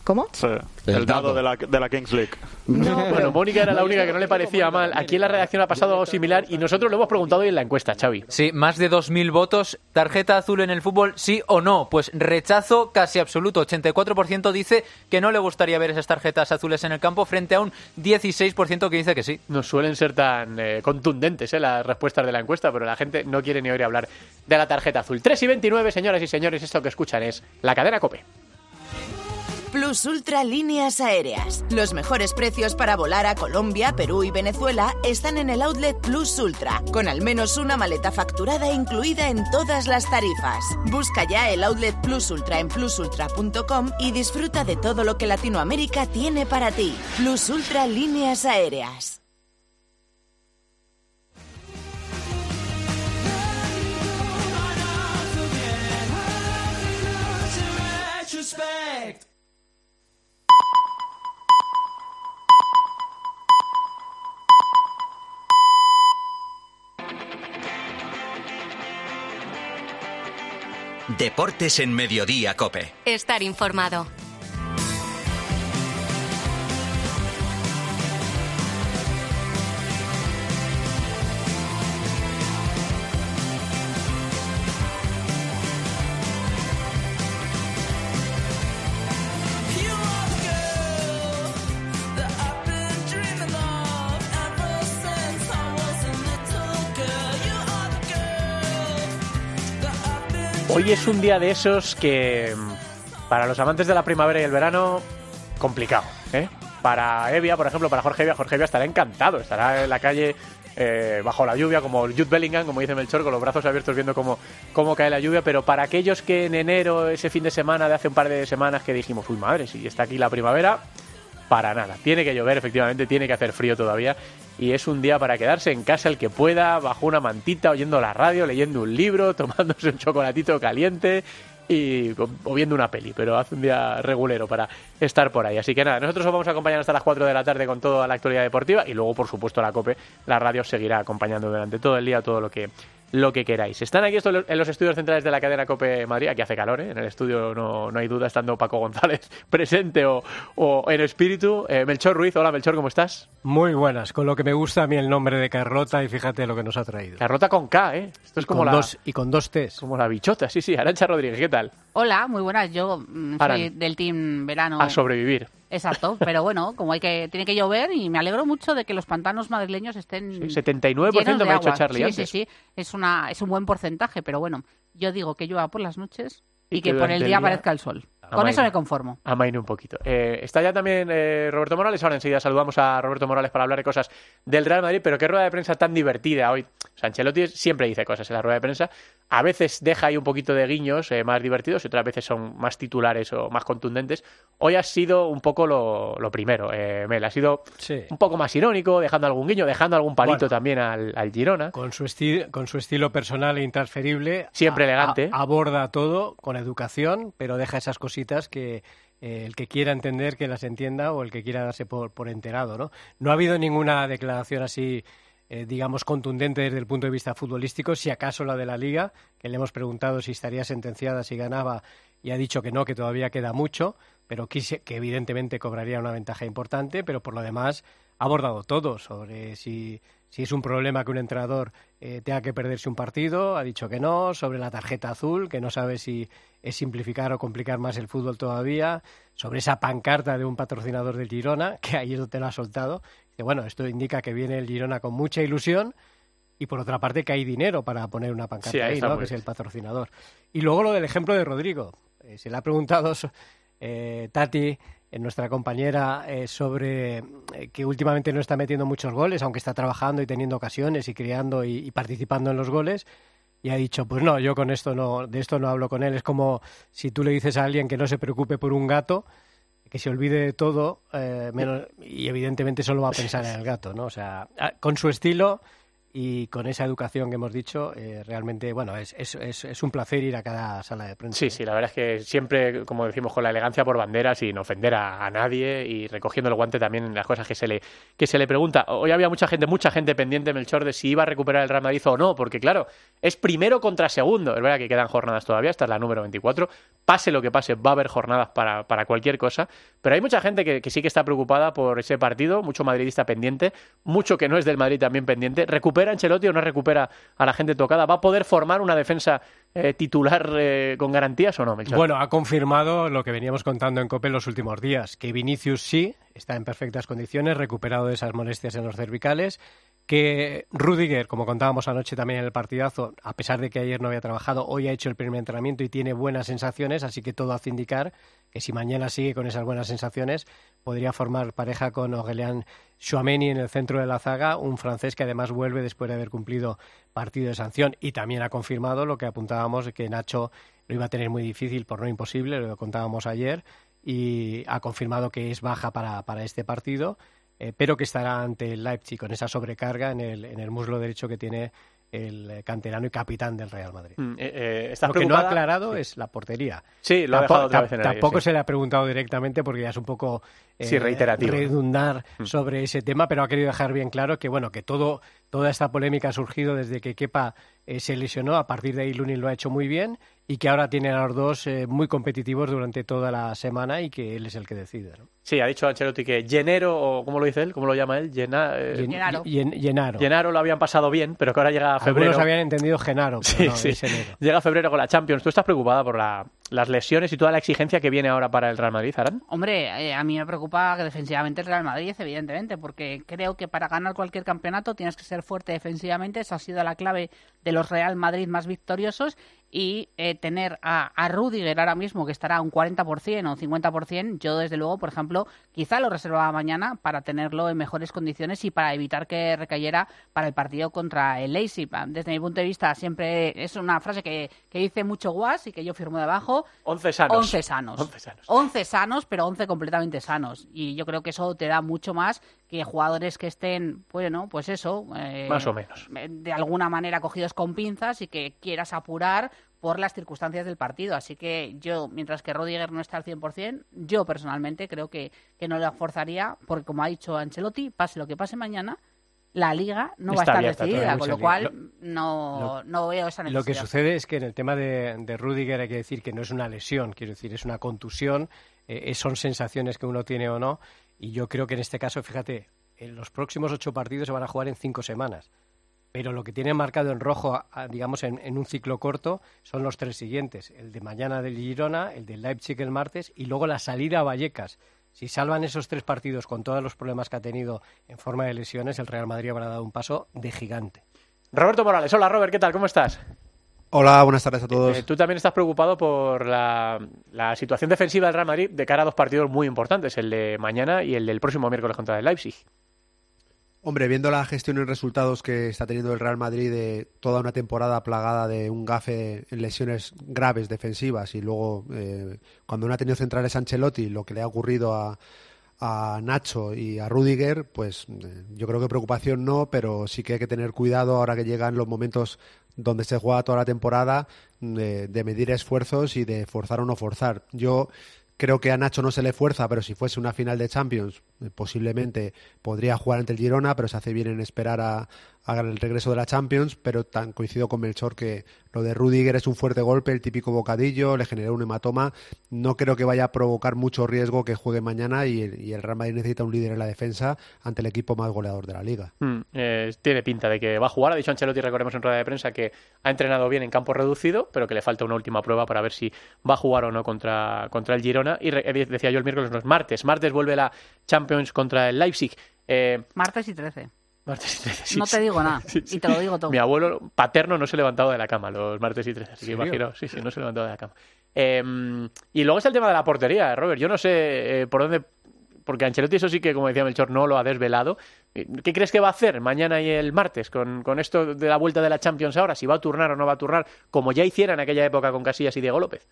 ¿Cómo? Sí, el, dado, de la, de la Kings League. bueno, Mónica era la única que no le parecía mal. Aquí en la redacción ha pasado algo similar y nosotros lo hemos preguntado hoy en la encuesta, Xavi. Sí, más de 2.000 votos. ¿Tarjeta azul en el fútbol, sí o no? Pues rechazo casi absoluto. 84% dice que no le gustaría ver esas tarjetas azules en el campo frente a un 16% que dice que sí. No suelen ser tan eh, contundentes eh, las respuestas de la encuesta, pero la gente no quiere ni oír hablar de la tarjeta azul. 3 y 29, señoras y señores, esto que escuchan es la cadena COPE. Plus Ultra Líneas Aéreas. Los mejores precios para volar a Colombia, Perú y Venezuela están en el outlet Plus Ultra, con al menos una maleta facturada incluida en todas las tarifas. Busca ya el outlet Plus Ultra en plusultra.com y disfruta de todo lo que Latinoamérica tiene para ti. Plus Ultra Líneas Aéreas. Deportes en Mediodía, Cope. Estar informado. Hoy es un día de esos que mm, para los amantes de la primavera y el verano, complicado. ¿eh? Para Evia, por ejemplo, para Jorge Evia, Jorge Evia estará encantado, estará en la calle eh, bajo la lluvia, como Jude Bellingham, como dice Melchor, con los brazos abiertos viendo cómo, cómo cae la lluvia. Pero para aquellos que en enero, ese fin de semana de hace un par de semanas, que dijimos, uy madre, si está aquí la primavera, para nada. Tiene que llover, efectivamente, tiene que hacer frío todavía. Y es un día para quedarse en casa el que pueda, bajo una mantita, oyendo la radio, leyendo un libro, tomándose un chocolatito caliente y o viendo una peli. Pero hace un día regulero para estar por ahí. Así que nada, nosotros os vamos a acompañar hasta las 4 de la tarde con toda la actualidad deportiva y luego, por supuesto, la COPE, la radio seguirá acompañando durante todo el día todo lo que lo que queráis. Están aquí estos en los estudios centrales de la cadena COPE Madrid. Aquí hace calor, ¿eh? En el estudio no, no hay duda, estando Paco González presente o, o en espíritu. Eh, Melchor Ruiz, hola Melchor, ¿cómo estás? Muy buenas, con lo que me gusta a mí el nombre de Carlota y fíjate lo que nos ha traído. Carlota con K, ¿eh? Esto es Y como con la... dos- y con dos T's. Como la bichota, sí, sí. Arancha Rodríguez, ¿qué tal? Hola, muy buenas. Yo mm, Aran. soy del team verano. A sobrevivir. Exacto, pero bueno, como hay que tiene que llover y me alegro mucho de que los pantanos madrileños estén Sí, 79% llenos de me ha dicho. Charlie sí, antes. Sí, sí, es una es un buen porcentaje, pero bueno, yo digo que llueva por las noches y, Y que, que por el día día- aparezca el sol. Con eso me conformo. Amaine un poquito. Eh, está ya también eh, Roberto Morales. Ahora enseguida saludamos a Roberto Morales para hablar de cosas del Real Madrid. Pero qué rueda de prensa tan divertida hoy. Ancelotti siempre dice cosas en la rueda de prensa. A veces deja ahí un poquito de guiños eh, más divertidos y otras veces son más titulares o más contundentes. Hoy ha sido un poco lo, lo primero, eh, Mel. Ha sido un poco más irónico, dejando algún guiño, dejando algún palito Bueno. también al, al Girona. Con su, esti- con su estilo personal e intransferible. Siempre a- elegante. a- aborda todo con educación, pero deja esas cositas que eh, el que quiera entender que las entienda o el que quiera darse por, enterado. ¿no? no ha habido ninguna declaración así, eh, digamos, contundente desde el punto de vista futbolístico, si acaso la de la Liga, que le hemos preguntado si estaría sentenciada si ganaba y ha dicho que no, que todavía queda mucho, pero que, se- que evidentemente cobraría una ventaja importante, pero por lo demás ha abordado todo sobre si, si es un problema que un entrenador eh, tenga que perderse un partido, ha dicho que no, sobre la tarjeta azul, que no sabe si es simplificar o complicar más el fútbol todavía, sobre esa pancarta de un patrocinador del Girona, que ahí es donde lo ha soltado. Dice, bueno, esto indica que viene el Girona con mucha ilusión y por otra parte que hay dinero para poner una pancarta Sí, ahí ¿no? que es el patrocinador. Y luego lo del ejemplo de Rodrigo. Eh, se le ha preguntado eh, Tati, nuestra compañera, eh, sobre eh, que últimamente no está metiendo muchos goles, aunque está trabajando y teniendo ocasiones y creando y, y participando en los goles. y ha dicho, pues no, yo con esto no, de esto no hablo con él. Es como si tú le dices a alguien que no se preocupe por un gato, que se olvide de todo, eh, menos, y evidentemente solo va a pensar en el gato, ¿no? O sea, con su estilo y con esa educación que hemos dicho, eh, realmente, bueno, es, es, es, es un placer ir a cada sala de prensa. Sí, sí, la verdad es que siempre, como decimos, con la elegancia por bandera, sin ofender a, a nadie y recogiendo el guante también en las cosas que se le que se le pregunta. Hoy había mucha gente, mucha gente pendiente, Melchor, de si iba a recuperar el Real Madrid o no, porque claro, es primero contra segundo. Es verdad que quedan jornadas todavía, esta es la número 24. Pase lo que pase, va a haber jornadas para, para cualquier cosa. Pero hay mucha gente que, que sí que está preocupada por ese partido, mucho madridista pendiente, mucho que no es del Madrid también pendiente. ¿Recupera Ancelotti o no recupera a la gente tocada? ¿Va a poder formar una defensa eh, titular eh, con garantías o no? Bueno, ha confirmado lo que veníamos contando en COPE en los últimos días, que Vinicius sí está en perfectas condiciones, recuperado de esas molestias en los cervicales, que Rudiger, como contábamos anoche también en el partidazo, a pesar de que ayer no había trabajado, hoy ha hecho el primer entrenamiento y tiene buenas sensaciones, así que todo hace indicar que si mañana sigue con esas buenas sensaciones, podría formar pareja con Aurelian Chouameni en el centro de la zaga, un francés que además vuelve después de haber cumplido partido de sanción y también ha confirmado lo que apuntábamos que Nacho lo iba a tener muy difícil, por no imposible, lo contábamos ayer, y ha confirmado que es baja para, para este partido eh, pero que estará ante el Leipzig con esa sobrecarga en el, en el muslo derecho que tiene el eh, canterano y capitán del Real Madrid. Mm, eh, eh, ¿estás Lo que no ha aclarado es la portería. Sí, lo ha dejado otra vez en el aire, Tampoco sí. se le ha preguntado directamente porque ya es un poco Sí, reiterativo, redundar Mm. sobre ese tema, pero ha querido dejar bien claro que bueno que todo toda esta polémica ha surgido desde que Kepa eh, se lesionó. A partir de ahí Lunin lo ha hecho muy bien y que ahora tienen a los dos eh, muy competitivos durante toda la semana y que él es el que decide. ¿no? Sí, ha dicho Ancelotti que Llenero, o ¿cómo lo dice él? ¿Cómo lo llama él? Llena, eh, Llen- Llenaro. Llen- Llenaro. Llenaro lo habían pasado bien, pero que ahora llega febrero. Algunos habían entendido Genaro, pero Sí, no, sí. es enero. Llega febrero con la Champions. ¿Tú estás preocupada por la- las lesiones y toda la exigencia que viene ahora para el Real Madrid, Arán? Hombre, eh, a mí me preocupa que defensivamente el Real Madrid, evidentemente, porque creo que para ganar cualquier campeonato tienes que ser fuerte defensivamente. Esa ha sido la clave de los Real Madrid más victoriosos. Y eh, tener a, a Rudiger ahora mismo, que estará a un 40% o 50%, yo desde luego, por ejemplo, quizá lo reservaba mañana para tenerlo en mejores condiciones y para evitar que recayera para el partido contra el Leipzig. Desde mi punto de vista, siempre es una frase que, que dice mucho Guas y que yo firmo debajo. 11 sanos. 11 sanos. 11 sanos. 11 sanos, pero 11 completamente sanos. Y yo creo que eso te da mucho más que jugadores que estén, bueno, pues eso. eh, Más o menos. De alguna manera cogidos con pinzas y que quieras apurar por las circunstancias del partido. Así que yo, mientras que Rodiger no está al 100%, yo personalmente creo que, que no le forzaría, porque como ha dicho Ancelotti, pase lo que pase mañana, la liga no va a estar abierta decidida, con lo cual no, no veo esa necesidad. Lo que sucede es que en el tema de, de Rudiger hay que decir que no es una lesión, quiero decir, es una contusión, eh, son sensaciones que uno tiene o no, y yo creo que en este caso, fíjate, en los próximos ocho partidos se van a jugar en cinco semanas, pero lo que tiene marcado en rojo, digamos, en, en un ciclo corto, son los tres siguientes, el de mañana del Girona, el del Leipzig el martes, y luego la salida a Vallecas. Si salvan esos tres partidos con todos los problemas que ha tenido en forma de lesiones, el Real Madrid habrá dado un paso de gigante. Roberto Morales. Hola, Robert. ¿Qué tal? ¿Cómo estás? Hola, buenas tardes a todos. Eh, tú también estás preocupado por la, la situación defensiva del Real Madrid de cara a dos partidos muy importantes, el de mañana y el del próximo miércoles contra el Leipzig. Hombre, viendo la gestión y resultados que está teniendo el Real Madrid de toda una temporada plagada de un gafe en lesiones graves defensivas y luego eh, cuando no ha tenido centrales Ancelotti, lo que le ha ocurrido a, a Nacho y a Rudiger, pues eh, yo creo que preocupación no, pero sí que hay que tener cuidado ahora que llegan los momentos donde se juega toda la temporada de, de medir esfuerzos y de forzar o no forzar. Yo Creo que a Nacho no se le fuerza, pero si fuese una final de Champions, posiblemente podría jugar ante el Girona, pero se hace bien en esperar a, el regreso de la Champions. Pero tan coincido con Melchor que lo de Rudiger es un fuerte golpe, el típico bocadillo, le generó un hematoma. No creo que vaya a provocar mucho riesgo que juegue mañana y el, y el Real Madrid necesita un líder en la defensa ante el equipo más goleador de la liga. Mm, eh, tiene pinta de que va a jugar. Ha dicho Ancelotti, recordemos en rueda de prensa, que ha entrenado bien en campo reducido, pero que le falta una última prueba para ver si va a jugar o no contra, contra el Girona. Y eh, decía yo el miércoles, no es martes. Martes vuelve la Champions contra el Leipzig. Eh, Martes y 13. martes y 13, sí, no te digo nada. Sí, sí. Y te lo digo todo. Mi abuelo paterno no se levantaba de la cama los martes y 13, así que imagino, sí, sí, no se levantaba de la cama. Eh, y luego está el tema de la portería, Robert. Yo no sé eh, por dónde porque Ancelotti eso sí que, como decía Melchor, no lo ha desvelado. ¿Qué crees que va a hacer mañana y el martes con, con esto de la vuelta de la Champions ahora? Si va a turnar o no va a turnar, como ya hiciera en aquella época con Casillas y Diego López.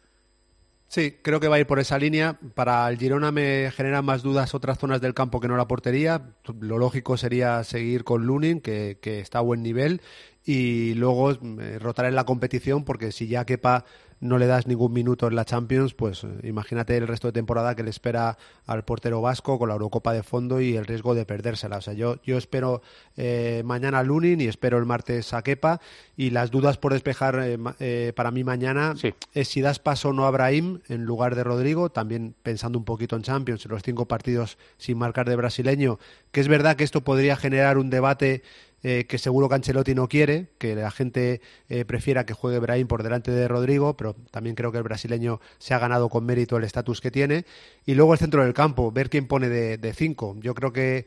Sí, creo que va a ir por esa línea. Para el Girona me generan más dudas otras zonas del campo que no la portería. Lo lógico sería seguir con Lunin, que, que está a buen nivel, y luego eh, rotar en la competición, porque si ya quepa no le das ningún minuto en la Champions, pues eh, imagínate el resto de temporada que le espera al portero vasco con la Eurocopa de fondo y el riesgo de perdérsela. O sea, yo, yo espero eh, mañana a Lunin y espero el martes a Kepa y las dudas por despejar eh, eh, para mí mañana es si das paso o no a Brahim en lugar de Rodrigo, también pensando un poquito en Champions, en los cinco partidos sin marcar de brasileño, que es verdad que esto podría generar un debate eh, que seguro que no quiere, que la gente eh, prefiera que juegue Brahim por delante de Rodrigo, pero también creo que el brasileño se ha ganado con mérito el estatus que tiene. Y luego el centro del campo, ver quién pone de, cinco. Yo creo que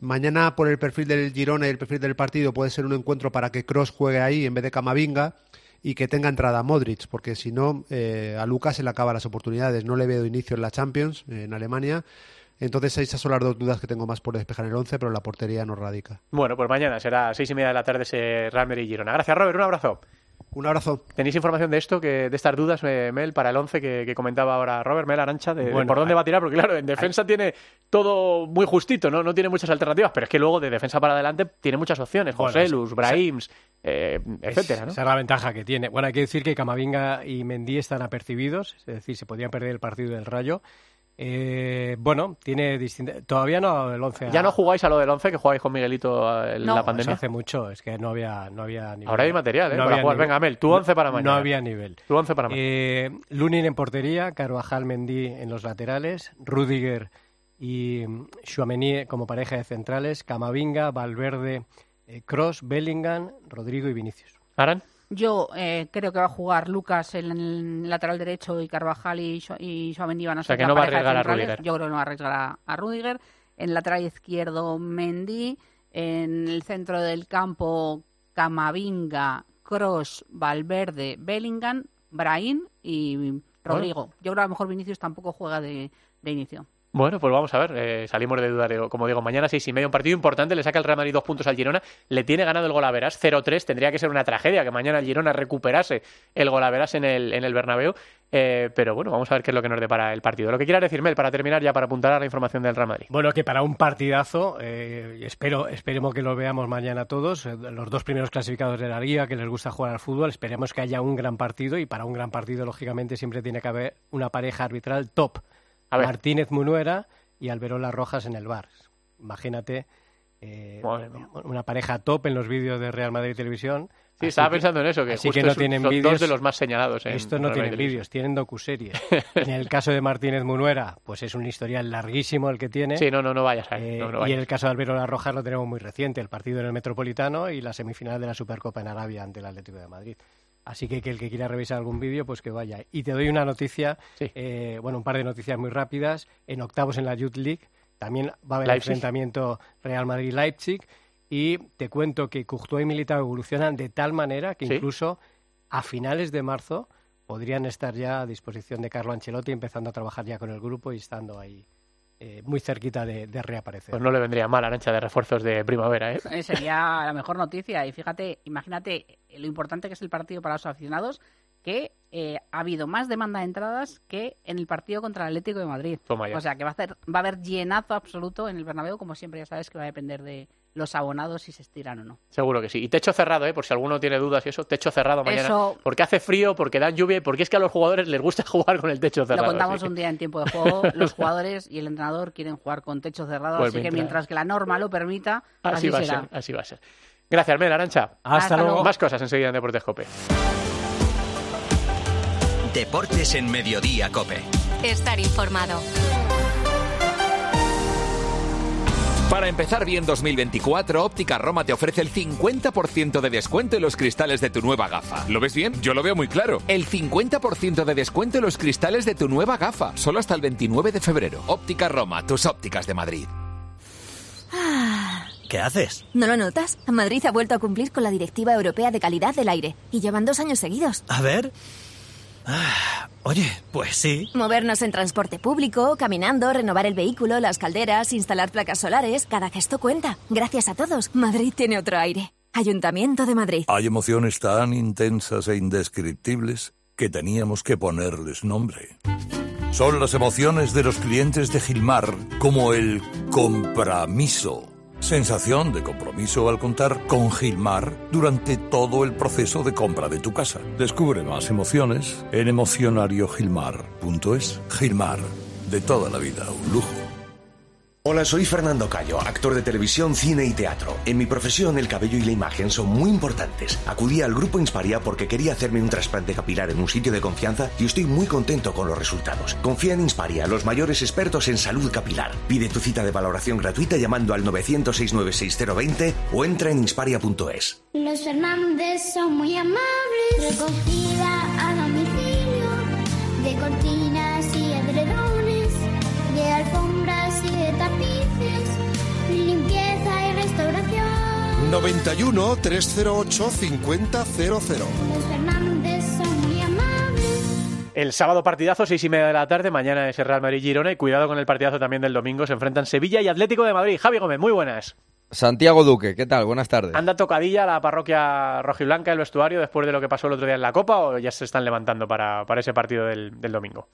mañana por el perfil del Girona y el perfil del partido puede ser un encuentro para que Cross juegue ahí en vez de Camavinga y que tenga entrada Modric, porque si no, eh, a Lucas se le acaban las oportunidades. No le veo inicio en la Champions, en Alemania. Entonces esas son las dos dudas que tengo más por despejar en el 11, pero la portería no radica. Bueno, pues mañana será a seis y media de la tarde ese Real Madrid Girona. Gracias, Robert. Un abrazo. Un abrazo. ¿Tenéis información de esto, que de estas dudas, eh, Mel, para el 11 que, que comentaba ahora Robert, Mel Arancha, de, de por dónde hay- va a tirar? Porque claro, en defensa tiene todo muy justito, ¿no? No tiene muchas alternativas, pero es que luego de defensa para adelante tiene muchas opciones. Bueno, José Luz, Brahims, eh, etcétera, ¿no? Esa es la ventaja que tiene. Bueno, hay que decir que Camavinga y Mendy están apercibidos, es decir, se podían perder el partido del Rayo. Eh, bueno, tiene distinta... Todavía no el 11. Ya no jugáis a lo del 11 que jugáis con Miguelito eh, en No, la pandemia. hace mucho, es que no había, no había nivel. Ahora hay material, ¿eh? No para había jugar. nivel. Venga, Mel, tu 11 para mañana. No había nivel. Tu 11 para mañana. Eh, Lunin en portería, Carvajal Mendy en los laterales, Rudiger y Chouameni como pareja de centrales, Camavinga, Valverde, Cross, Bellingham, Rodrigo y Vinicius. ¿Aran? Yo eh, creo que va a jugar Lucas en el lateral derecho y Carvajal y, Scho- y van a O sea, ser que no va a arriesgar a. Rudiger. Yo creo que no va a arriesgar a, a Rudiger. En lateral izquierdo Mendy. En el centro del campo Camavinga, Cross, Valverde, Bellingham, Brahim y Rodrigo. Yo creo que a lo mejor Vinicius tampoco juega de, de inicio. Bueno, pues vamos a ver. eh, salimos de duda, de- como digo, mañana seis y media. Un partido importante. Le saca el Real Madrid dos puntos al Girona. Le tiene ganado el Golaveras 0-3. Tendría que ser una tragedia que mañana el Girona recuperase el Golaveras en el, en el Bernabéu. Eh, pero bueno, vamos a ver qué es lo que nos depara el partido. Lo que quiera decir, Mel, para terminar ya, para apuntar a la información del Real Madrid. Bueno, que para un partidazo, eh, espero, esperemos que lo veamos mañana todos, eh, los dos primeros clasificados de la liga, que les gusta jugar al fútbol, esperemos que haya un gran partido y para un gran partido, lógicamente, siempre tiene que haber una pareja arbitral top. A ver. Martínez Munuera y Alberola Rojas en el bar. Imagínate eh, una pareja top en los vídeos de Real Madrid Televisión. Sí, estaba que- pensando en eso, que así justo que no es tienen son vídeos. dos de los más señalados en Estos no Real tienen vídeos, tienen docuseries. en el caso de Martínez Munuera, pues es un historial larguísimo el que tiene. Sí, no, no, no vayas ahí. Eh, no, no y en el caso de Alberola Rojas lo tenemos muy reciente, el partido en el Metropolitano y la semifinal de la Supercopa en Arabia ante el Atlético de Madrid. Así que, que el que quiera revisar algún vídeo, pues que vaya. Y te doy una noticia, eh, bueno, un par de noticias muy rápidas. En octavos en la Youth League también va a haber Leipzig. enfrentamiento Real Madrid-Leipzig. Y te cuento que Courtois y Militao evolucionan de tal manera que Sí. incluso a finales de marzo podrían estar ya a disposición de Carlo Ancelotti, empezando a trabajar ya con el grupo y estando ahí eh, muy cerquita de, de reaparecer. Pues no le vendría mal a Arancha de refuerzos de primavera, ¿eh? Eh, Sería la mejor noticia. Y fíjate, imagínate lo importante que es el partido para los aficionados, que eh, ha habido más demanda de entradas que en el partido contra el Atlético de Madrid. Toma ya. O sea que va a, hacer, va a haber llenazo absoluto en el Bernabéu, como siempre ya sabes que va a depender de los abonados si se estiran o no. Seguro que sí. Y techo cerrado, ¿eh? por si alguno tiene dudas y eso, techo cerrado mañana. Eso- Porque hace frío, porque dan lluvia y porque es que a los jugadores les gusta jugar con el techo cerrado. Lo contamos así que- un día en tiempo de juego. Los jugadores y el entrenador quieren jugar con techo cerrado, Pues así que mientras- mientras que la norma lo permita, Así, así, va será. a ser, así va a ser. Gracias, Mel, Arancha. Hasta Hasta luego. luego. Más cosas enseguida en Deportes Cope. Deportes en Mediodía, Cope. Estar informado. Para empezar bien 2024, Óptica Roma te ofrece el 50% de descuento en los cristales de tu nueva gafa. ¿Lo ves bien? Yo lo veo muy claro. El 50% de descuento en los cristales de tu nueva gafa, solo hasta el 29 de febrero. Óptica Roma, tus ópticas de Madrid. ¿Qué haces? ¿No lo notas? Madrid ha vuelto a cumplir con la Directiva Europea de Calidad del Aire y llevan dos años seguidos. A ver. Oye, pues sí. Movernos en transporte público, caminando, renovar el vehículo, las calderas, instalar placas solares, cada gesto cuenta. Gracias a todos, Madrid tiene otro aire. Ayuntamiento de Madrid. Hay emociones tan intensas e indescriptibles que teníamos que ponerles nombre. Son las emociones de los clientes de Gilmar, como el compromiso. Sensación de compromiso al contar con Gilmar durante todo el proceso de compra de tu casa. Descubre más emociones en emocionariogilmar.es. Gilmar, de toda la vida, un lujo. Hola, soy Fernando Cayo, actor de televisión, cine y teatro. En mi profesión, el cabello y la imagen son muy importantes. Acudí al grupo Insparia porque quería hacerme un trasplante capilar en un sitio de confianza y estoy muy contento con los resultados. Confía en Insparia, los mayores expertos en salud capilar. Pide tu cita de valoración gratuita llamando al 900-696-020 o entra en insparia.es. Los Fernández son muy amables. Recogida a domicilio de cortinas y edredones, de alfombras 91 308 5000. Los Fernández son muy amables. El sábado partidazo, seis y media de la tarde, mañana es el Real Madrid-Girona y cuidado con el partidazo también del domingo, se enfrentan Sevilla y Atlético de Madrid. Javi Gómez, muy buenas. Santiago Duque, ¿qué tal? Buenas tardes. ¿Anda tocadilla la parroquia rojiblanca, el vestuario, después de lo que pasó el otro día en la Copa o ya se están levantando para, para ese partido del, del domingo?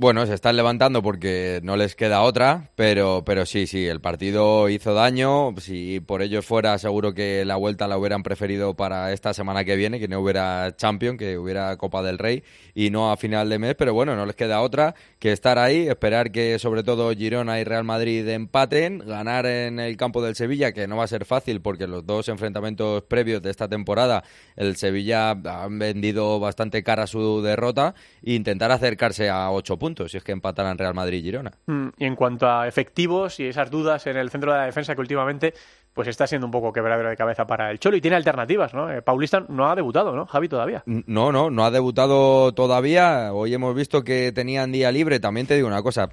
Bueno, se están levantando porque no les queda otra, pero, pero sí, sí, el partido hizo daño. Si por ello fuera, seguro que la vuelta la hubieran preferido para esta semana que viene, que no hubiera Champions, que hubiera Copa del Rey y no a final de mes. Pero bueno, no les queda otra que estar ahí, esperar que sobre todo Girona y Real Madrid empaten, ganar en el campo del Sevilla, que no va a ser fácil porque los dos enfrentamientos previos de esta temporada, el Sevilla han vendido bastante cara su derrota e intentar acercarse a ocho puntos si es que empataran Real Madrid y Girona. Mm, Y en cuanto a efectivos y esas dudas en el centro de la defensa que últimamente pues está siendo un poco quebradero de cabeza para el Cholo y tiene alternativas, ¿no? Eh, Paulista no ha debutado, ¿no? Javi todavía. No, no, no ha debutado todavía. Hoy hemos visto que tenían día libre. También te digo una cosa.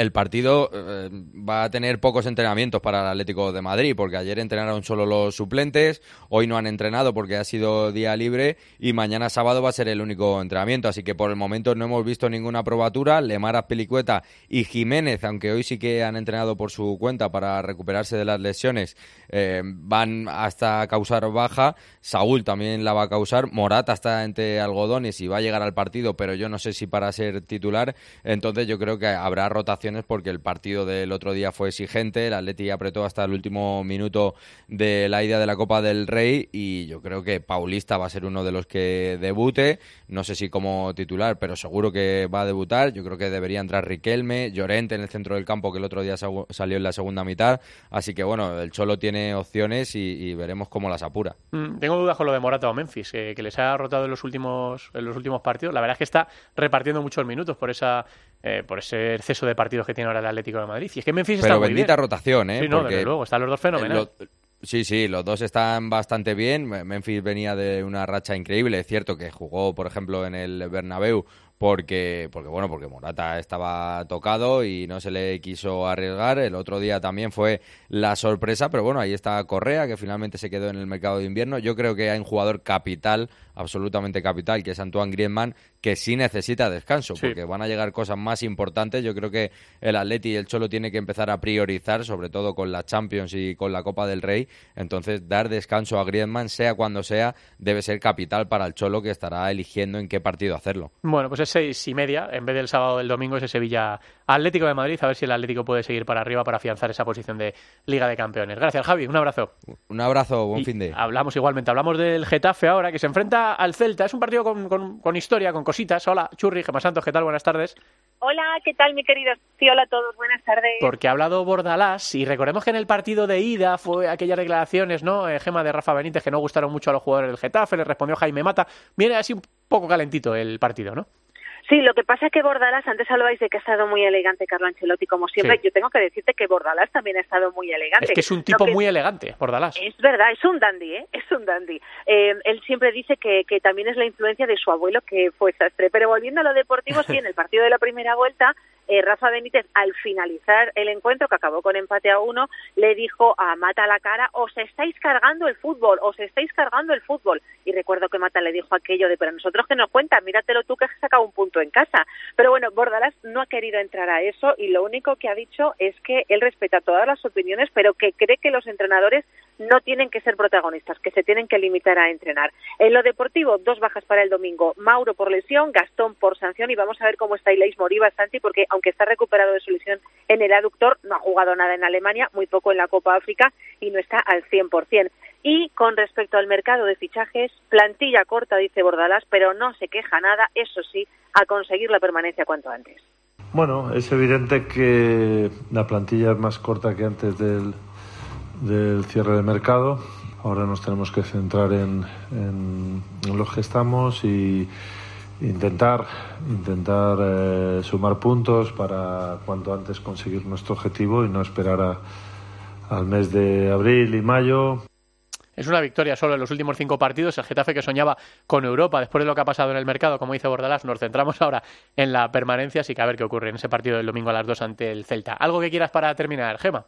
El partido eh, va a tener pocos entrenamientos para el Atlético de Madrid, porque ayer entrenaron solo los suplentes, hoy no han entrenado porque ha sido día libre y mañana sábado va a ser el único entrenamiento. Así que por el momento no hemos visto ninguna probatura. Lemar Pelicueta y Jiménez, aunque hoy sí que han entrenado por su cuenta para recuperarse de las lesiones, eh, van hasta causar baja. Saúl también la va a causar. Morata está entre algodones y va a llegar al partido, pero yo no sé si para ser titular. Entonces yo creo que habrá rotaciones porque el partido del otro día fue exigente. El Atleti apretó hasta el último minuto de la ida de la Copa del Rey y yo creo que Paulista va a ser uno de los que debute. No sé si como titular, pero seguro que va a debutar. Yo creo que debería entrar Riquelme, Llorente en el centro del campo que el otro día sa- salió en la segunda mitad. Así que bueno, el Cholo tiene opciones y, y veremos cómo las apura. Mm, Tengo dudas con lo de Morata o Memphis, eh, que les ha rotado en los últimos en los últimos partidos. La verdad es que está repartiendo muchos minutos por esa eh, por ese exceso de partidos que tiene ahora el Atlético de Madrid. Y es que Memphis está Pero muy bendita bien. rotación, ¿eh? Sí, no, Porque desde luego, están los dos fenomenales. Lo- Sí, sí, los dos están bastante bien. Memphis venía de una racha increíble. Es cierto que jugó, por ejemplo, en el Bernabéu porque, porque bueno, porque Morata estaba tocado y no se le quiso arriesgar. El otro día también fue la sorpresa, pero bueno, ahí está Correa, que finalmente se quedó en el mercado de invierno. Yo creo que hay un jugador capital, absolutamente capital, que es Antoine Griezmann, que sí necesita descanso, Sí. porque van a llegar cosas más importantes. Yo creo que el Atleti y el Cholo tiene que empezar a priorizar, sobre todo con la Champions y con la Copa del Rey. Entonces, dar descanso a Griezmann, sea cuando sea, debe ser capital para el Cholo, que estará eligiendo en qué partido hacerlo. Bueno, pues es seis y media, en vez del sábado del domingo, ese Sevilla Atlético de Madrid, a ver si el Atlético puede seguir para arriba para afianzar esa posición de Liga de Campeones. Gracias, Javi, un abrazo. Un abrazo, buen Y fin de. Hablamos igualmente, hablamos del Getafe ahora, que se enfrenta al Celta. Es un partido con, con- con historia, con cositas. Hola, Churri, Gemma Santos, ¿qué tal? Buenas tardes. Hola, ¿qué tal, mi querido? Sí, hola a todos, buenas tardes. Porque ha hablado Bordalás y recordemos que en el partido de ida fue aquellas declaraciones, ¿no? Eh, Gema de Rafa Benítez que no gustaron mucho a los jugadores del Getafe, le respondió Jaime Mata. Viene así un poco calentito el partido, ¿no? Sí, lo que pasa es que Bordalás, antes hablabais de que ha estado muy elegante Carlo Ancelotti, como siempre, Sí. yo tengo que decirte que Bordalás también ha estado muy elegante. Es que es un tipo que- muy elegante, Bordalás. Es verdad, es un dandy, ¿eh? Es un dandy. Eh, él siempre dice que, que también es la influencia de su abuelo, que fue sastre. Pero volviendo a lo deportivo, sí, en el partido de la primera vuelta, eh, Rafa Benítez, al finalizar el encuentro, que acabó con empate a uno, le dijo a Mata la cara, os estáis cargando el fútbol, os estáis cargando el fútbol. Y recuerdo que Mata le dijo aquello de, pero nosotros que nos cuentan, míratelo tú que has sacado un punto en casa. Pero bueno, Bordalás no ha querido entrar a eso y lo único que ha dicho es que él respeta todas las opiniones, pero que cree que los entrenadores no tienen que ser protagonistas, que se tienen que limitar a entrenar. En lo deportivo, dos bajas para el domingo. Mauro por lesión, Gastón por sanción y vamos a ver cómo está Ilais Moriba Santi, porque aunque está recuperado de su lesión en el aductor, no ha jugado nada en Alemania, muy poco en la Copa África y no está al 100%. Y con respecto al mercado de fichajes, plantilla corta, dice Bordalás, pero no se queja nada, eso sí, a conseguir la permanencia cuanto antes. Bueno, es evidente que la plantilla es más corta que antes del, del cierre de mercado. Ahora nos tenemos que centrar en, en, los que estamos y intentar, intentar eh, sumar puntos para cuanto antes conseguir nuestro objetivo y no esperar a, al mes de abril y mayo. Es una victoria solo en los últimos cinco partidos. El Getafe que soñaba con Europa después de lo que ha pasado en el mercado, como dice Bordalás, nos centramos ahora en la permanencia, así que a ver qué ocurre en ese partido del domingo a las dos ante el Celta. ¿Algo que quieras para terminar, Gema?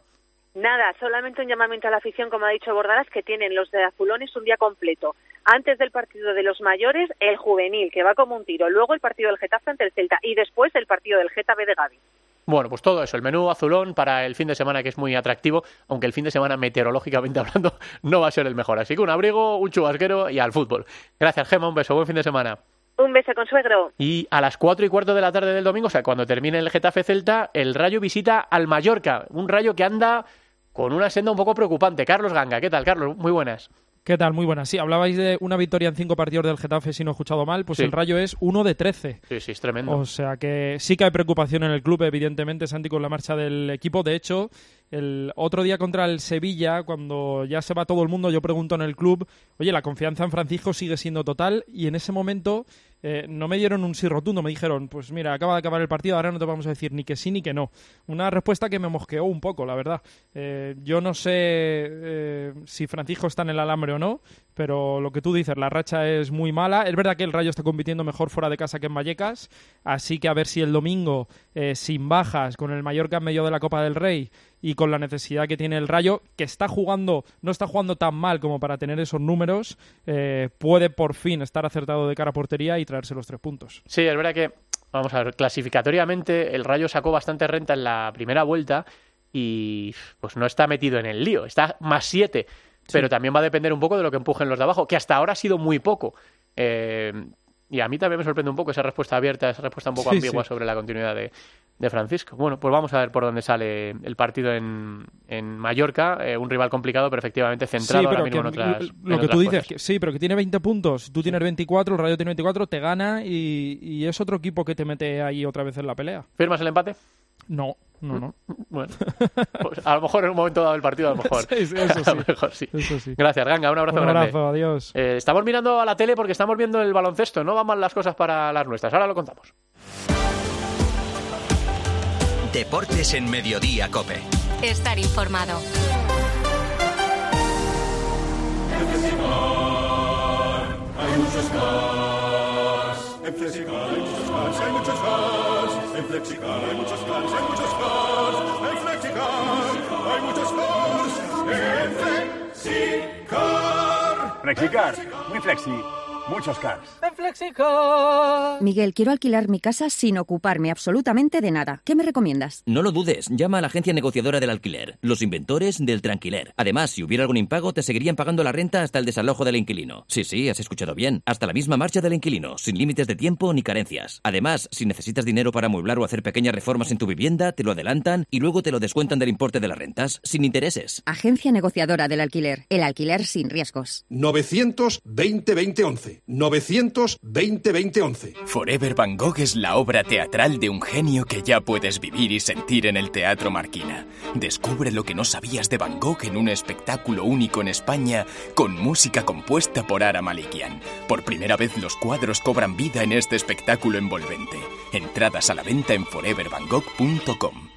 Nada, solamente un llamamiento a la afición, como ha dicho Bordalas, que tienen los de Azulones un día completo. Antes del partido de los mayores, el juvenil, que va como un tiro. Luego el partido del Getafe ante el Celta. Y después el partido del Getafe de Gavi. Bueno, pues todo eso, el menú azulón para el fin de semana que es muy atractivo, aunque el fin de semana meteorológicamente hablando no va a ser el mejor. Así que un abrigo, un chubasquero y al fútbol. Gracias, Gema, un beso, buen fin de semana. Un beso con suegro. Y a las cuatro y cuarto de la tarde del domingo, o sea, cuando termine el Getafe Celta, el Rayo visita al Mallorca, un Rayo que anda con una senda un poco preocupante. Carlos Ganga, ¿qué tal, Carlos? Muy buenas. ¿Qué tal? Muy buenas. Sí, hablabais de una victoria en cinco partidos del Getafe, si no he escuchado mal, pues Sí. el Rayo es uno de 13. Sí, sí, es tremendo. O sea que sí que hay preocupación en el club, evidentemente, Santi, con la marcha del equipo. De hecho, el otro día contra el Sevilla, cuando ya se va todo el mundo, yo pregunto en el club, oye, la confianza en Francisco sigue siendo total y en ese momento eh, no me dieron un sí rotundo, me dijeron, pues mira, acaba de acabar el partido, ahora no te vamos a decir ni que sí ni que no. Una respuesta que me mosqueó un poco, la verdad. Eh, yo no sé eh, si Francisco está en el alambre o no, pero lo que tú dices, la racha es muy mala. Es verdad que el Rayo está compitiendo mejor fuera de casa que en Vallecas, así que a ver si el domingo, sin bajas, con el Mallorca en medio de la Copa del Rey y con la necesidad que tiene el Rayo, que está jugando, no está jugando tan mal como para tener esos números, eh, puede por fin estar acertado de cara a portería y traerse los tres puntos. Sí, es verdad que, vamos a ver, clasificatoriamente el Rayo sacó bastante renta en la primera vuelta y pues no está metido en el lío, está más siete, pero también va a depender un poco de lo que empujen los de abajo, que hasta ahora ha sido muy poco. Eh, y a mí también me sorprende un poco esa respuesta abierta, esa respuesta un poco Sí, ambigua sí. sobre la continuidad de, de Francisco. Bueno, pues vamos a ver por dónde sale el partido en, en Mallorca, eh, un rival complicado, pero efectivamente centrado Sí, ahora pero en otras lo en que otras tú dices, cosas. que, sí, pero que tiene 20 puntos, tú tienes 24, el Rayo tiene 24, te gana y, y es otro equipo que te mete ahí otra vez en la pelea. ¿Firmas el empate? No, no, no. Bueno, pues a lo mejor en un momento dado del partido, a lo mejor. Sí, sí, eso A lo sí. mejor sí. Eso sí. Gracias, Ganga, un abrazo Un grande. abrazo, adiós. Eh, estamos mirando a la tele porque estamos viendo el baloncesto, no van mal las cosas para las nuestras. Ahora lo contamos. Deportes en Mediodía, Cope. Estar informado. Hay muchos cars. En Flexicar hay muchos cars, hay muchos cars. En Flexicar hay muchos cars, hay muchos Flexicar. Flexicar, muy flexi, muchos cars. Miguel, quiero alquilar mi casa sin ocuparme absolutamente de nada. ¿Qué me recomiendas? No lo dudes, llama a la agencia negociadora del alquiler, los inventores del tranquiler. Además, si hubiera algún impago, te seguirían pagando la renta hasta el desalojo del inquilino. Sí, sí, has escuchado bien. Hasta la misma marcha del inquilino, sin límites de tiempo ni carencias. Además, si necesitas dinero para amueblar o hacer pequeñas reformas en tu vivienda, te lo adelantan y luego te lo descuentan del importe de las rentas, sin intereses. Agencia negociadora del alquiler. El alquiler sin riesgos. 920 2011. 920 2011. Forever Van Gogh es la obra teatral de un genio que ya puedes vivir y sentir en el Teatro Marquina. Descubre lo que no sabías de Van Gogh en un espectáculo único en España con música compuesta por Ara Malikian. Por primera vez los cuadros cobran vida en este espectáculo envolvente. Entradas a la venta en forevervangogh.com.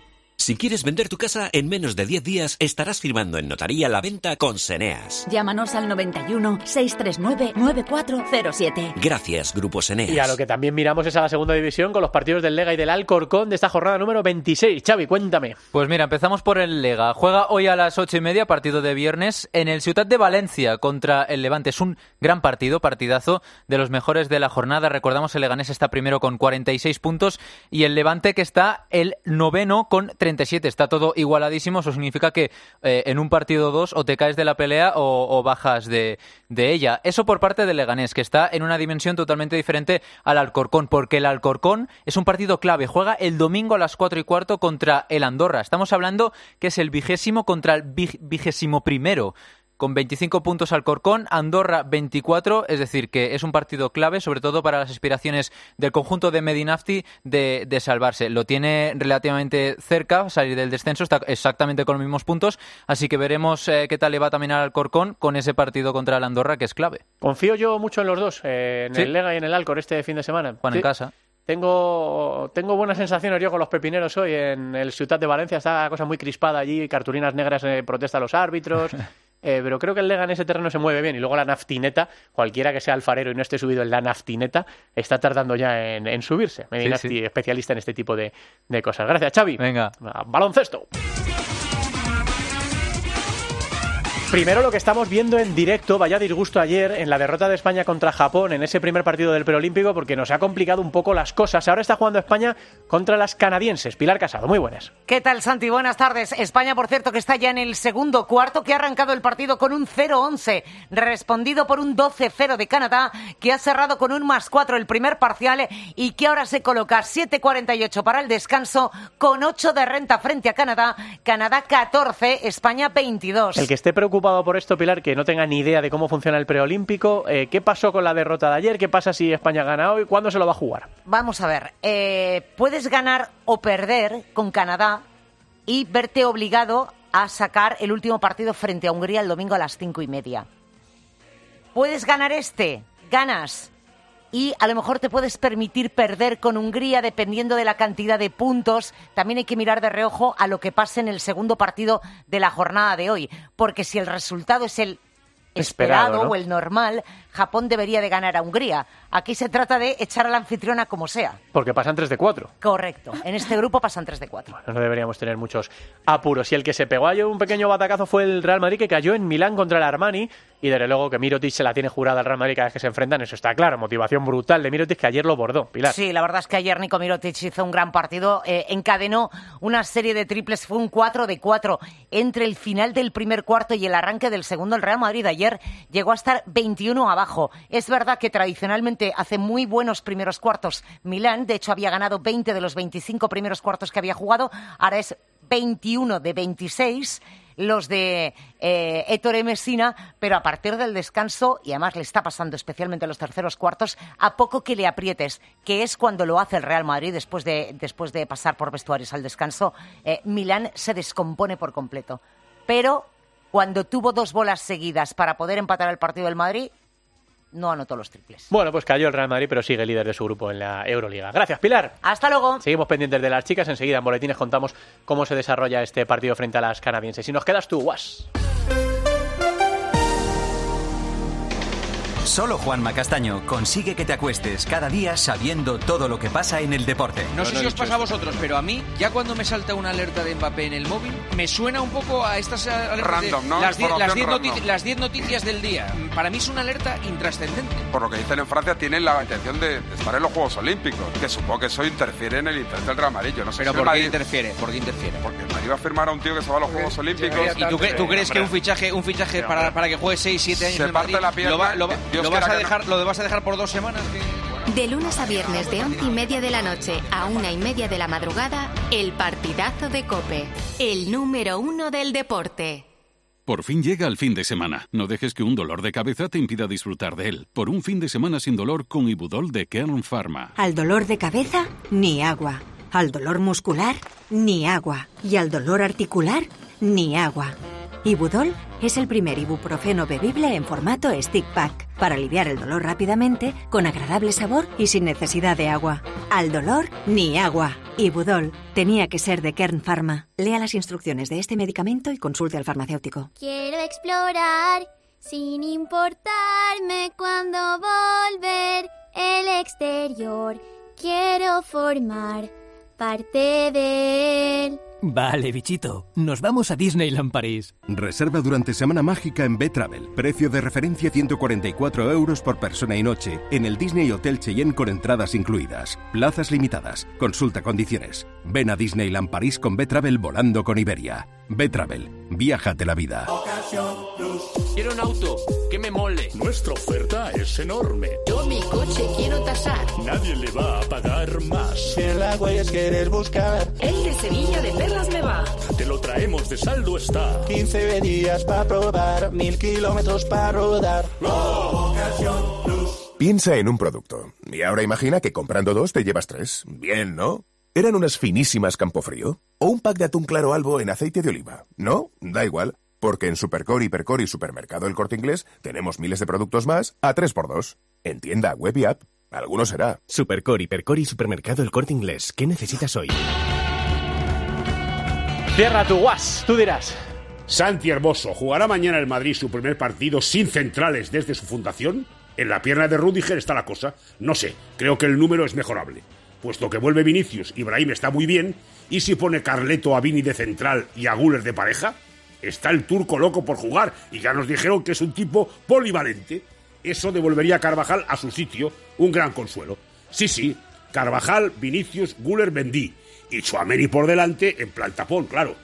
Si quieres vender tu casa en menos de 10 días, estarás firmando en notaría la venta con Seneas. Llámanos al 91 639 9407. Gracias, Grupo Seneas. Y a lo que también miramos es a la segunda división con los partidos del Lega y del Alcorcón de esta jornada número 26. Xavi, cuéntame. Pues mira, empezamos por el Lega. Juega hoy a las ocho y media, partido de viernes, en el Ciudad de Valencia contra el Levante. Es un gran partido, partidazo de los mejores de la jornada. Recordamos, el Leganés está primero con 46 puntos y el Levante que está el noveno con 37. Está todo igualadísimo. Eso significa que eh, en un partido dos o te caes de la pelea o, bajas de, de ella. Eso por parte del Leganés, que está en una dimensión totalmente diferente al Alcorcón, porque el Alcorcón es un partido clave. Juega el domingo a las 4 y cuarto contra el Andorra. Estamos hablando que es el vigésimo contra el vig- vigésimo primero. Con 25 puntos Alcorcón, Andorra 24, es decir, que es un partido clave, sobre todo para las aspiraciones del conjunto de Medinafti de, de salvarse. Lo tiene relativamente cerca, salir del descenso, está exactamente con los mismos puntos, así que veremos eh, qué tal le va también al Alcorcón con ese partido contra el Andorra, que es clave. Confío yo mucho en los dos, eh, en Sí. el Lega y en el Alcor este fin de semana. Juan en casa. Tengo, tengo buenas sensaciones yo con los pepineros hoy en el Ciudad de Valencia. Está la cosa muy crispada allí, cartulinas negras en protesta a los árbitros. Eh, pero creo que el Lega en ese terreno se mueve bien. Y luego la naftineta, cualquiera que sea alfarero y no esté subido en la naftineta, está tardando ya en, en subirse. Medina Sí, sí. especialista en este tipo de, de cosas. Gracias, Xavi. Venga. Baloncesto. Primero lo que estamos viendo en directo, vaya disgusto ayer en la derrota de España contra Japón en ese primer partido del preolímpico porque nos ha complicado un poco las cosas. Ahora está jugando España contra las canadienses. Pilar Casado, muy buenas. ¿Qué tal, Santi? Buenas tardes. España, por cierto, que está ya en el segundo cuarto, que ha arrancado el partido con un 0-11, respondido por un 12-0 de Canadá, que ha cerrado con un más 4 el primer parcial y que ahora se coloca 7-48 para el descanso, con 8 de renta frente a Canadá. Canadá 14, España 22. El que esté preocupado por esto, Pilar, que no tenga ni idea de cómo funciona el preolímpico, eh, ¿qué pasó con la derrota de ayer? ¿Qué pasa si España gana hoy? ¿Cuándo se lo va a jugar? Vamos a ver, eh, puedes ganar o perder con Canadá y verte obligado a sacar el último partido frente a Hungría el domingo a las cinco y media. Puedes ganar este, ganas. Y a lo mejor te puedes permitir perder con Hungría dependiendo de la cantidad de puntos. También hay que mirar de reojo a lo que pase en el segundo partido de la jornada de hoy. Porque si el resultado es el Esperado, esperado ¿no? o el normal, Japón debería de ganar a Hungría. Aquí se trata de echar a la anfitriona como sea. Porque pasan 3 de 4. Correcto. En este grupo pasan 3 de 4. No deberíamos tener muchos apuros. Y el que se pegó ayer un pequeño batacazo fue el Real Madrid, que cayó en Milán contra el Armani. Y desde luego que Mirotic se la tiene jurada al Real Madrid cada vez que se enfrentan. Eso está claro. Motivación brutal de Mirotic que ayer lo bordó. Pilar. Sí, la verdad es que ayer Nico Mirotic hizo un gran partido, eh, encadenó una serie de triples, fue un 4 de 4 entre el final del primer cuarto y el arranque del segundo. El Real Madrid ayer llegó a estar 21 abajo. Es verdad que tradicionalmente hace muy buenos primeros cuartos Milán, de hecho había ganado 20 de los 25 primeros cuartos que había jugado, ahora es 21 de 26 los de eh, Ettore pero a partir del descanso, y además le está pasando especialmente en los terceros cuartos, a poco que le aprietes, que es cuando lo hace el Real Madrid después de, después de pasar por vestuarios al descanso, eh, Milán se descompone por completo. Pero cuando tuvo dos bolas seguidas para poder empatar el partido del Madrid, no anotó los triples. Bueno, pues cayó el Real Madrid, pero sigue líder de su grupo en la Euroliga. Gracias, Pilar. Hasta luego. Seguimos pendientes de las chicas. Enseguida en boletines contamos cómo se desarrolla este partido frente a las canadienses. Y nos quedas tú, Guas. Solo Juanma Castaño consigue que te acuestes cada día sabiendo todo lo que pasa en el deporte. No sé si os pasa a vosotros, pero a mí, ya cuando me salta una alerta de Mbappé en el móvil, me suena un poco a estas alertas de Random, ¿no? las die- las Información 10 random. noti- las 10 noticias del día. Para mí es una alerta intrascendente. Por lo que dicen en Francia, tienen la intención de estar en los Juegos Olímpicos. Que supongo que eso interfiere en el interés del Real Madrid. Yo no sé Pero si ¿por qué Madrid- interfiere? ¿Por qué interfiere? Porque el Madrid va a firmar a un tío que se va a los Juegos Olímpicos. ¿Y tú, cre- tú crees que un fichaje, un fichaje para, para que juegue 6, 7 años Se en el parte Madrid, la pierna, lo, va- lo va- Dios lo vas a dejar, ¿Lo vas a dejar por dos semanas? De lunes a viernes de once y media de la noche a una y media de la madrugada, el partidazo de Cope, el número uno del deporte. Por fin llega el fin de semana. No dejes que un dolor de cabeza te impida disfrutar de él. Por un fin de semana sin dolor con Ibudol de Kern Pharma. Al dolor de cabeza, ni agua. Al dolor muscular, ni agua. Y al dolor articular, ni agua. Ibudol es el primer ibuprofeno bebible en formato stick pack para aliviar el dolor rápidamente, con agradable sabor y sin necesidad de agua. Al dolor, ni agua. Ibudol tenía que ser de Kern Pharma. Lea las instrucciones de este medicamento y consulte al farmacéutico. Quiero explorar sin importarme cuando volver el exterior. Quiero formar parte de él. Vale, bichito. Nos vamos a Disneyland París. Reserva durante Semana Mágica en B-Travel. Precio de referencia 144 euros por persona y noche en el Disney Hotel Cheyenne con entradas incluidas. Plazas limitadas. Consulta condiciones. Ven a Disneyland París con B-Travel volando con Iberia. B-Travel. Viájate la vida. Quiero un auto que me mole. Nuestra oferta es enorme. Yo mi coche quiero tasar. Nadie le va a pagar más. Si en la huellas quieres buscar. El de Sevilla de Me va. Te lo traemos de saldo está. 15 días para probar, mil kilómetros para rodar. Piensa en un producto. Y ahora imagina que comprando dos te llevas tres. Bien, ¿no? ¿Eran unas finísimas Campofrío? ¿O un pack de atún claro albo en aceite de oliva? ¿No? Da igual. Porque en Supercore, Hipercore y Supermercado El Corte Inglés tenemos miles de productos más a 3x2. En tienda, web y app. Alguno será. Supercore, Hipercore y Supermercado El Corte Inglés. ¿Qué necesitas hoy? Cierra tu guas, tú dirás. Santi Hermoso, ¿jugará mañana el Madrid su primer partido sin centrales desde su fundación? En la pierna de Rudiger está la cosa. No sé, creo que el número es mejorable. Puesto que vuelve Vinicius, Ibrahim está muy bien, ¿y si pone Carleto a Vini de central y a Guller de pareja? Está el turco loco por jugar y ya nos dijeron que es un tipo polivalente. Eso devolvería a Carvajal a su sitio, un gran consuelo. Sí, sí, Carvajal, Vinicius, Guller, Bendí. Y Chuameni por delante en plan tapón, claro.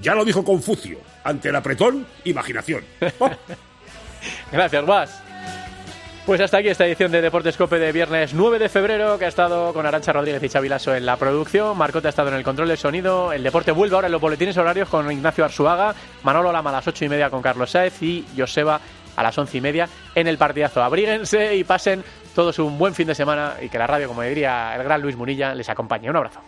Ya lo dijo Confucio, ante el apretón, imaginación. Gracias, Guas. Pues hasta aquí esta edición de Deportes Cope de viernes 9 de febrero, que ha estado con Arancha Rodríguez y Chavilaso en la producción. Marcote ha estado en el control del sonido. El deporte vuelve ahora en los boletines horarios con Ignacio Arzuaga, Manolo Lama a las 8 y media con Carlos Saez y Joseba a las 11 y media en el partidazo. Abríguense y pasen todos un buen fin de semana y que la radio, como diría el gran Luis Munilla, les acompañe. Un abrazo.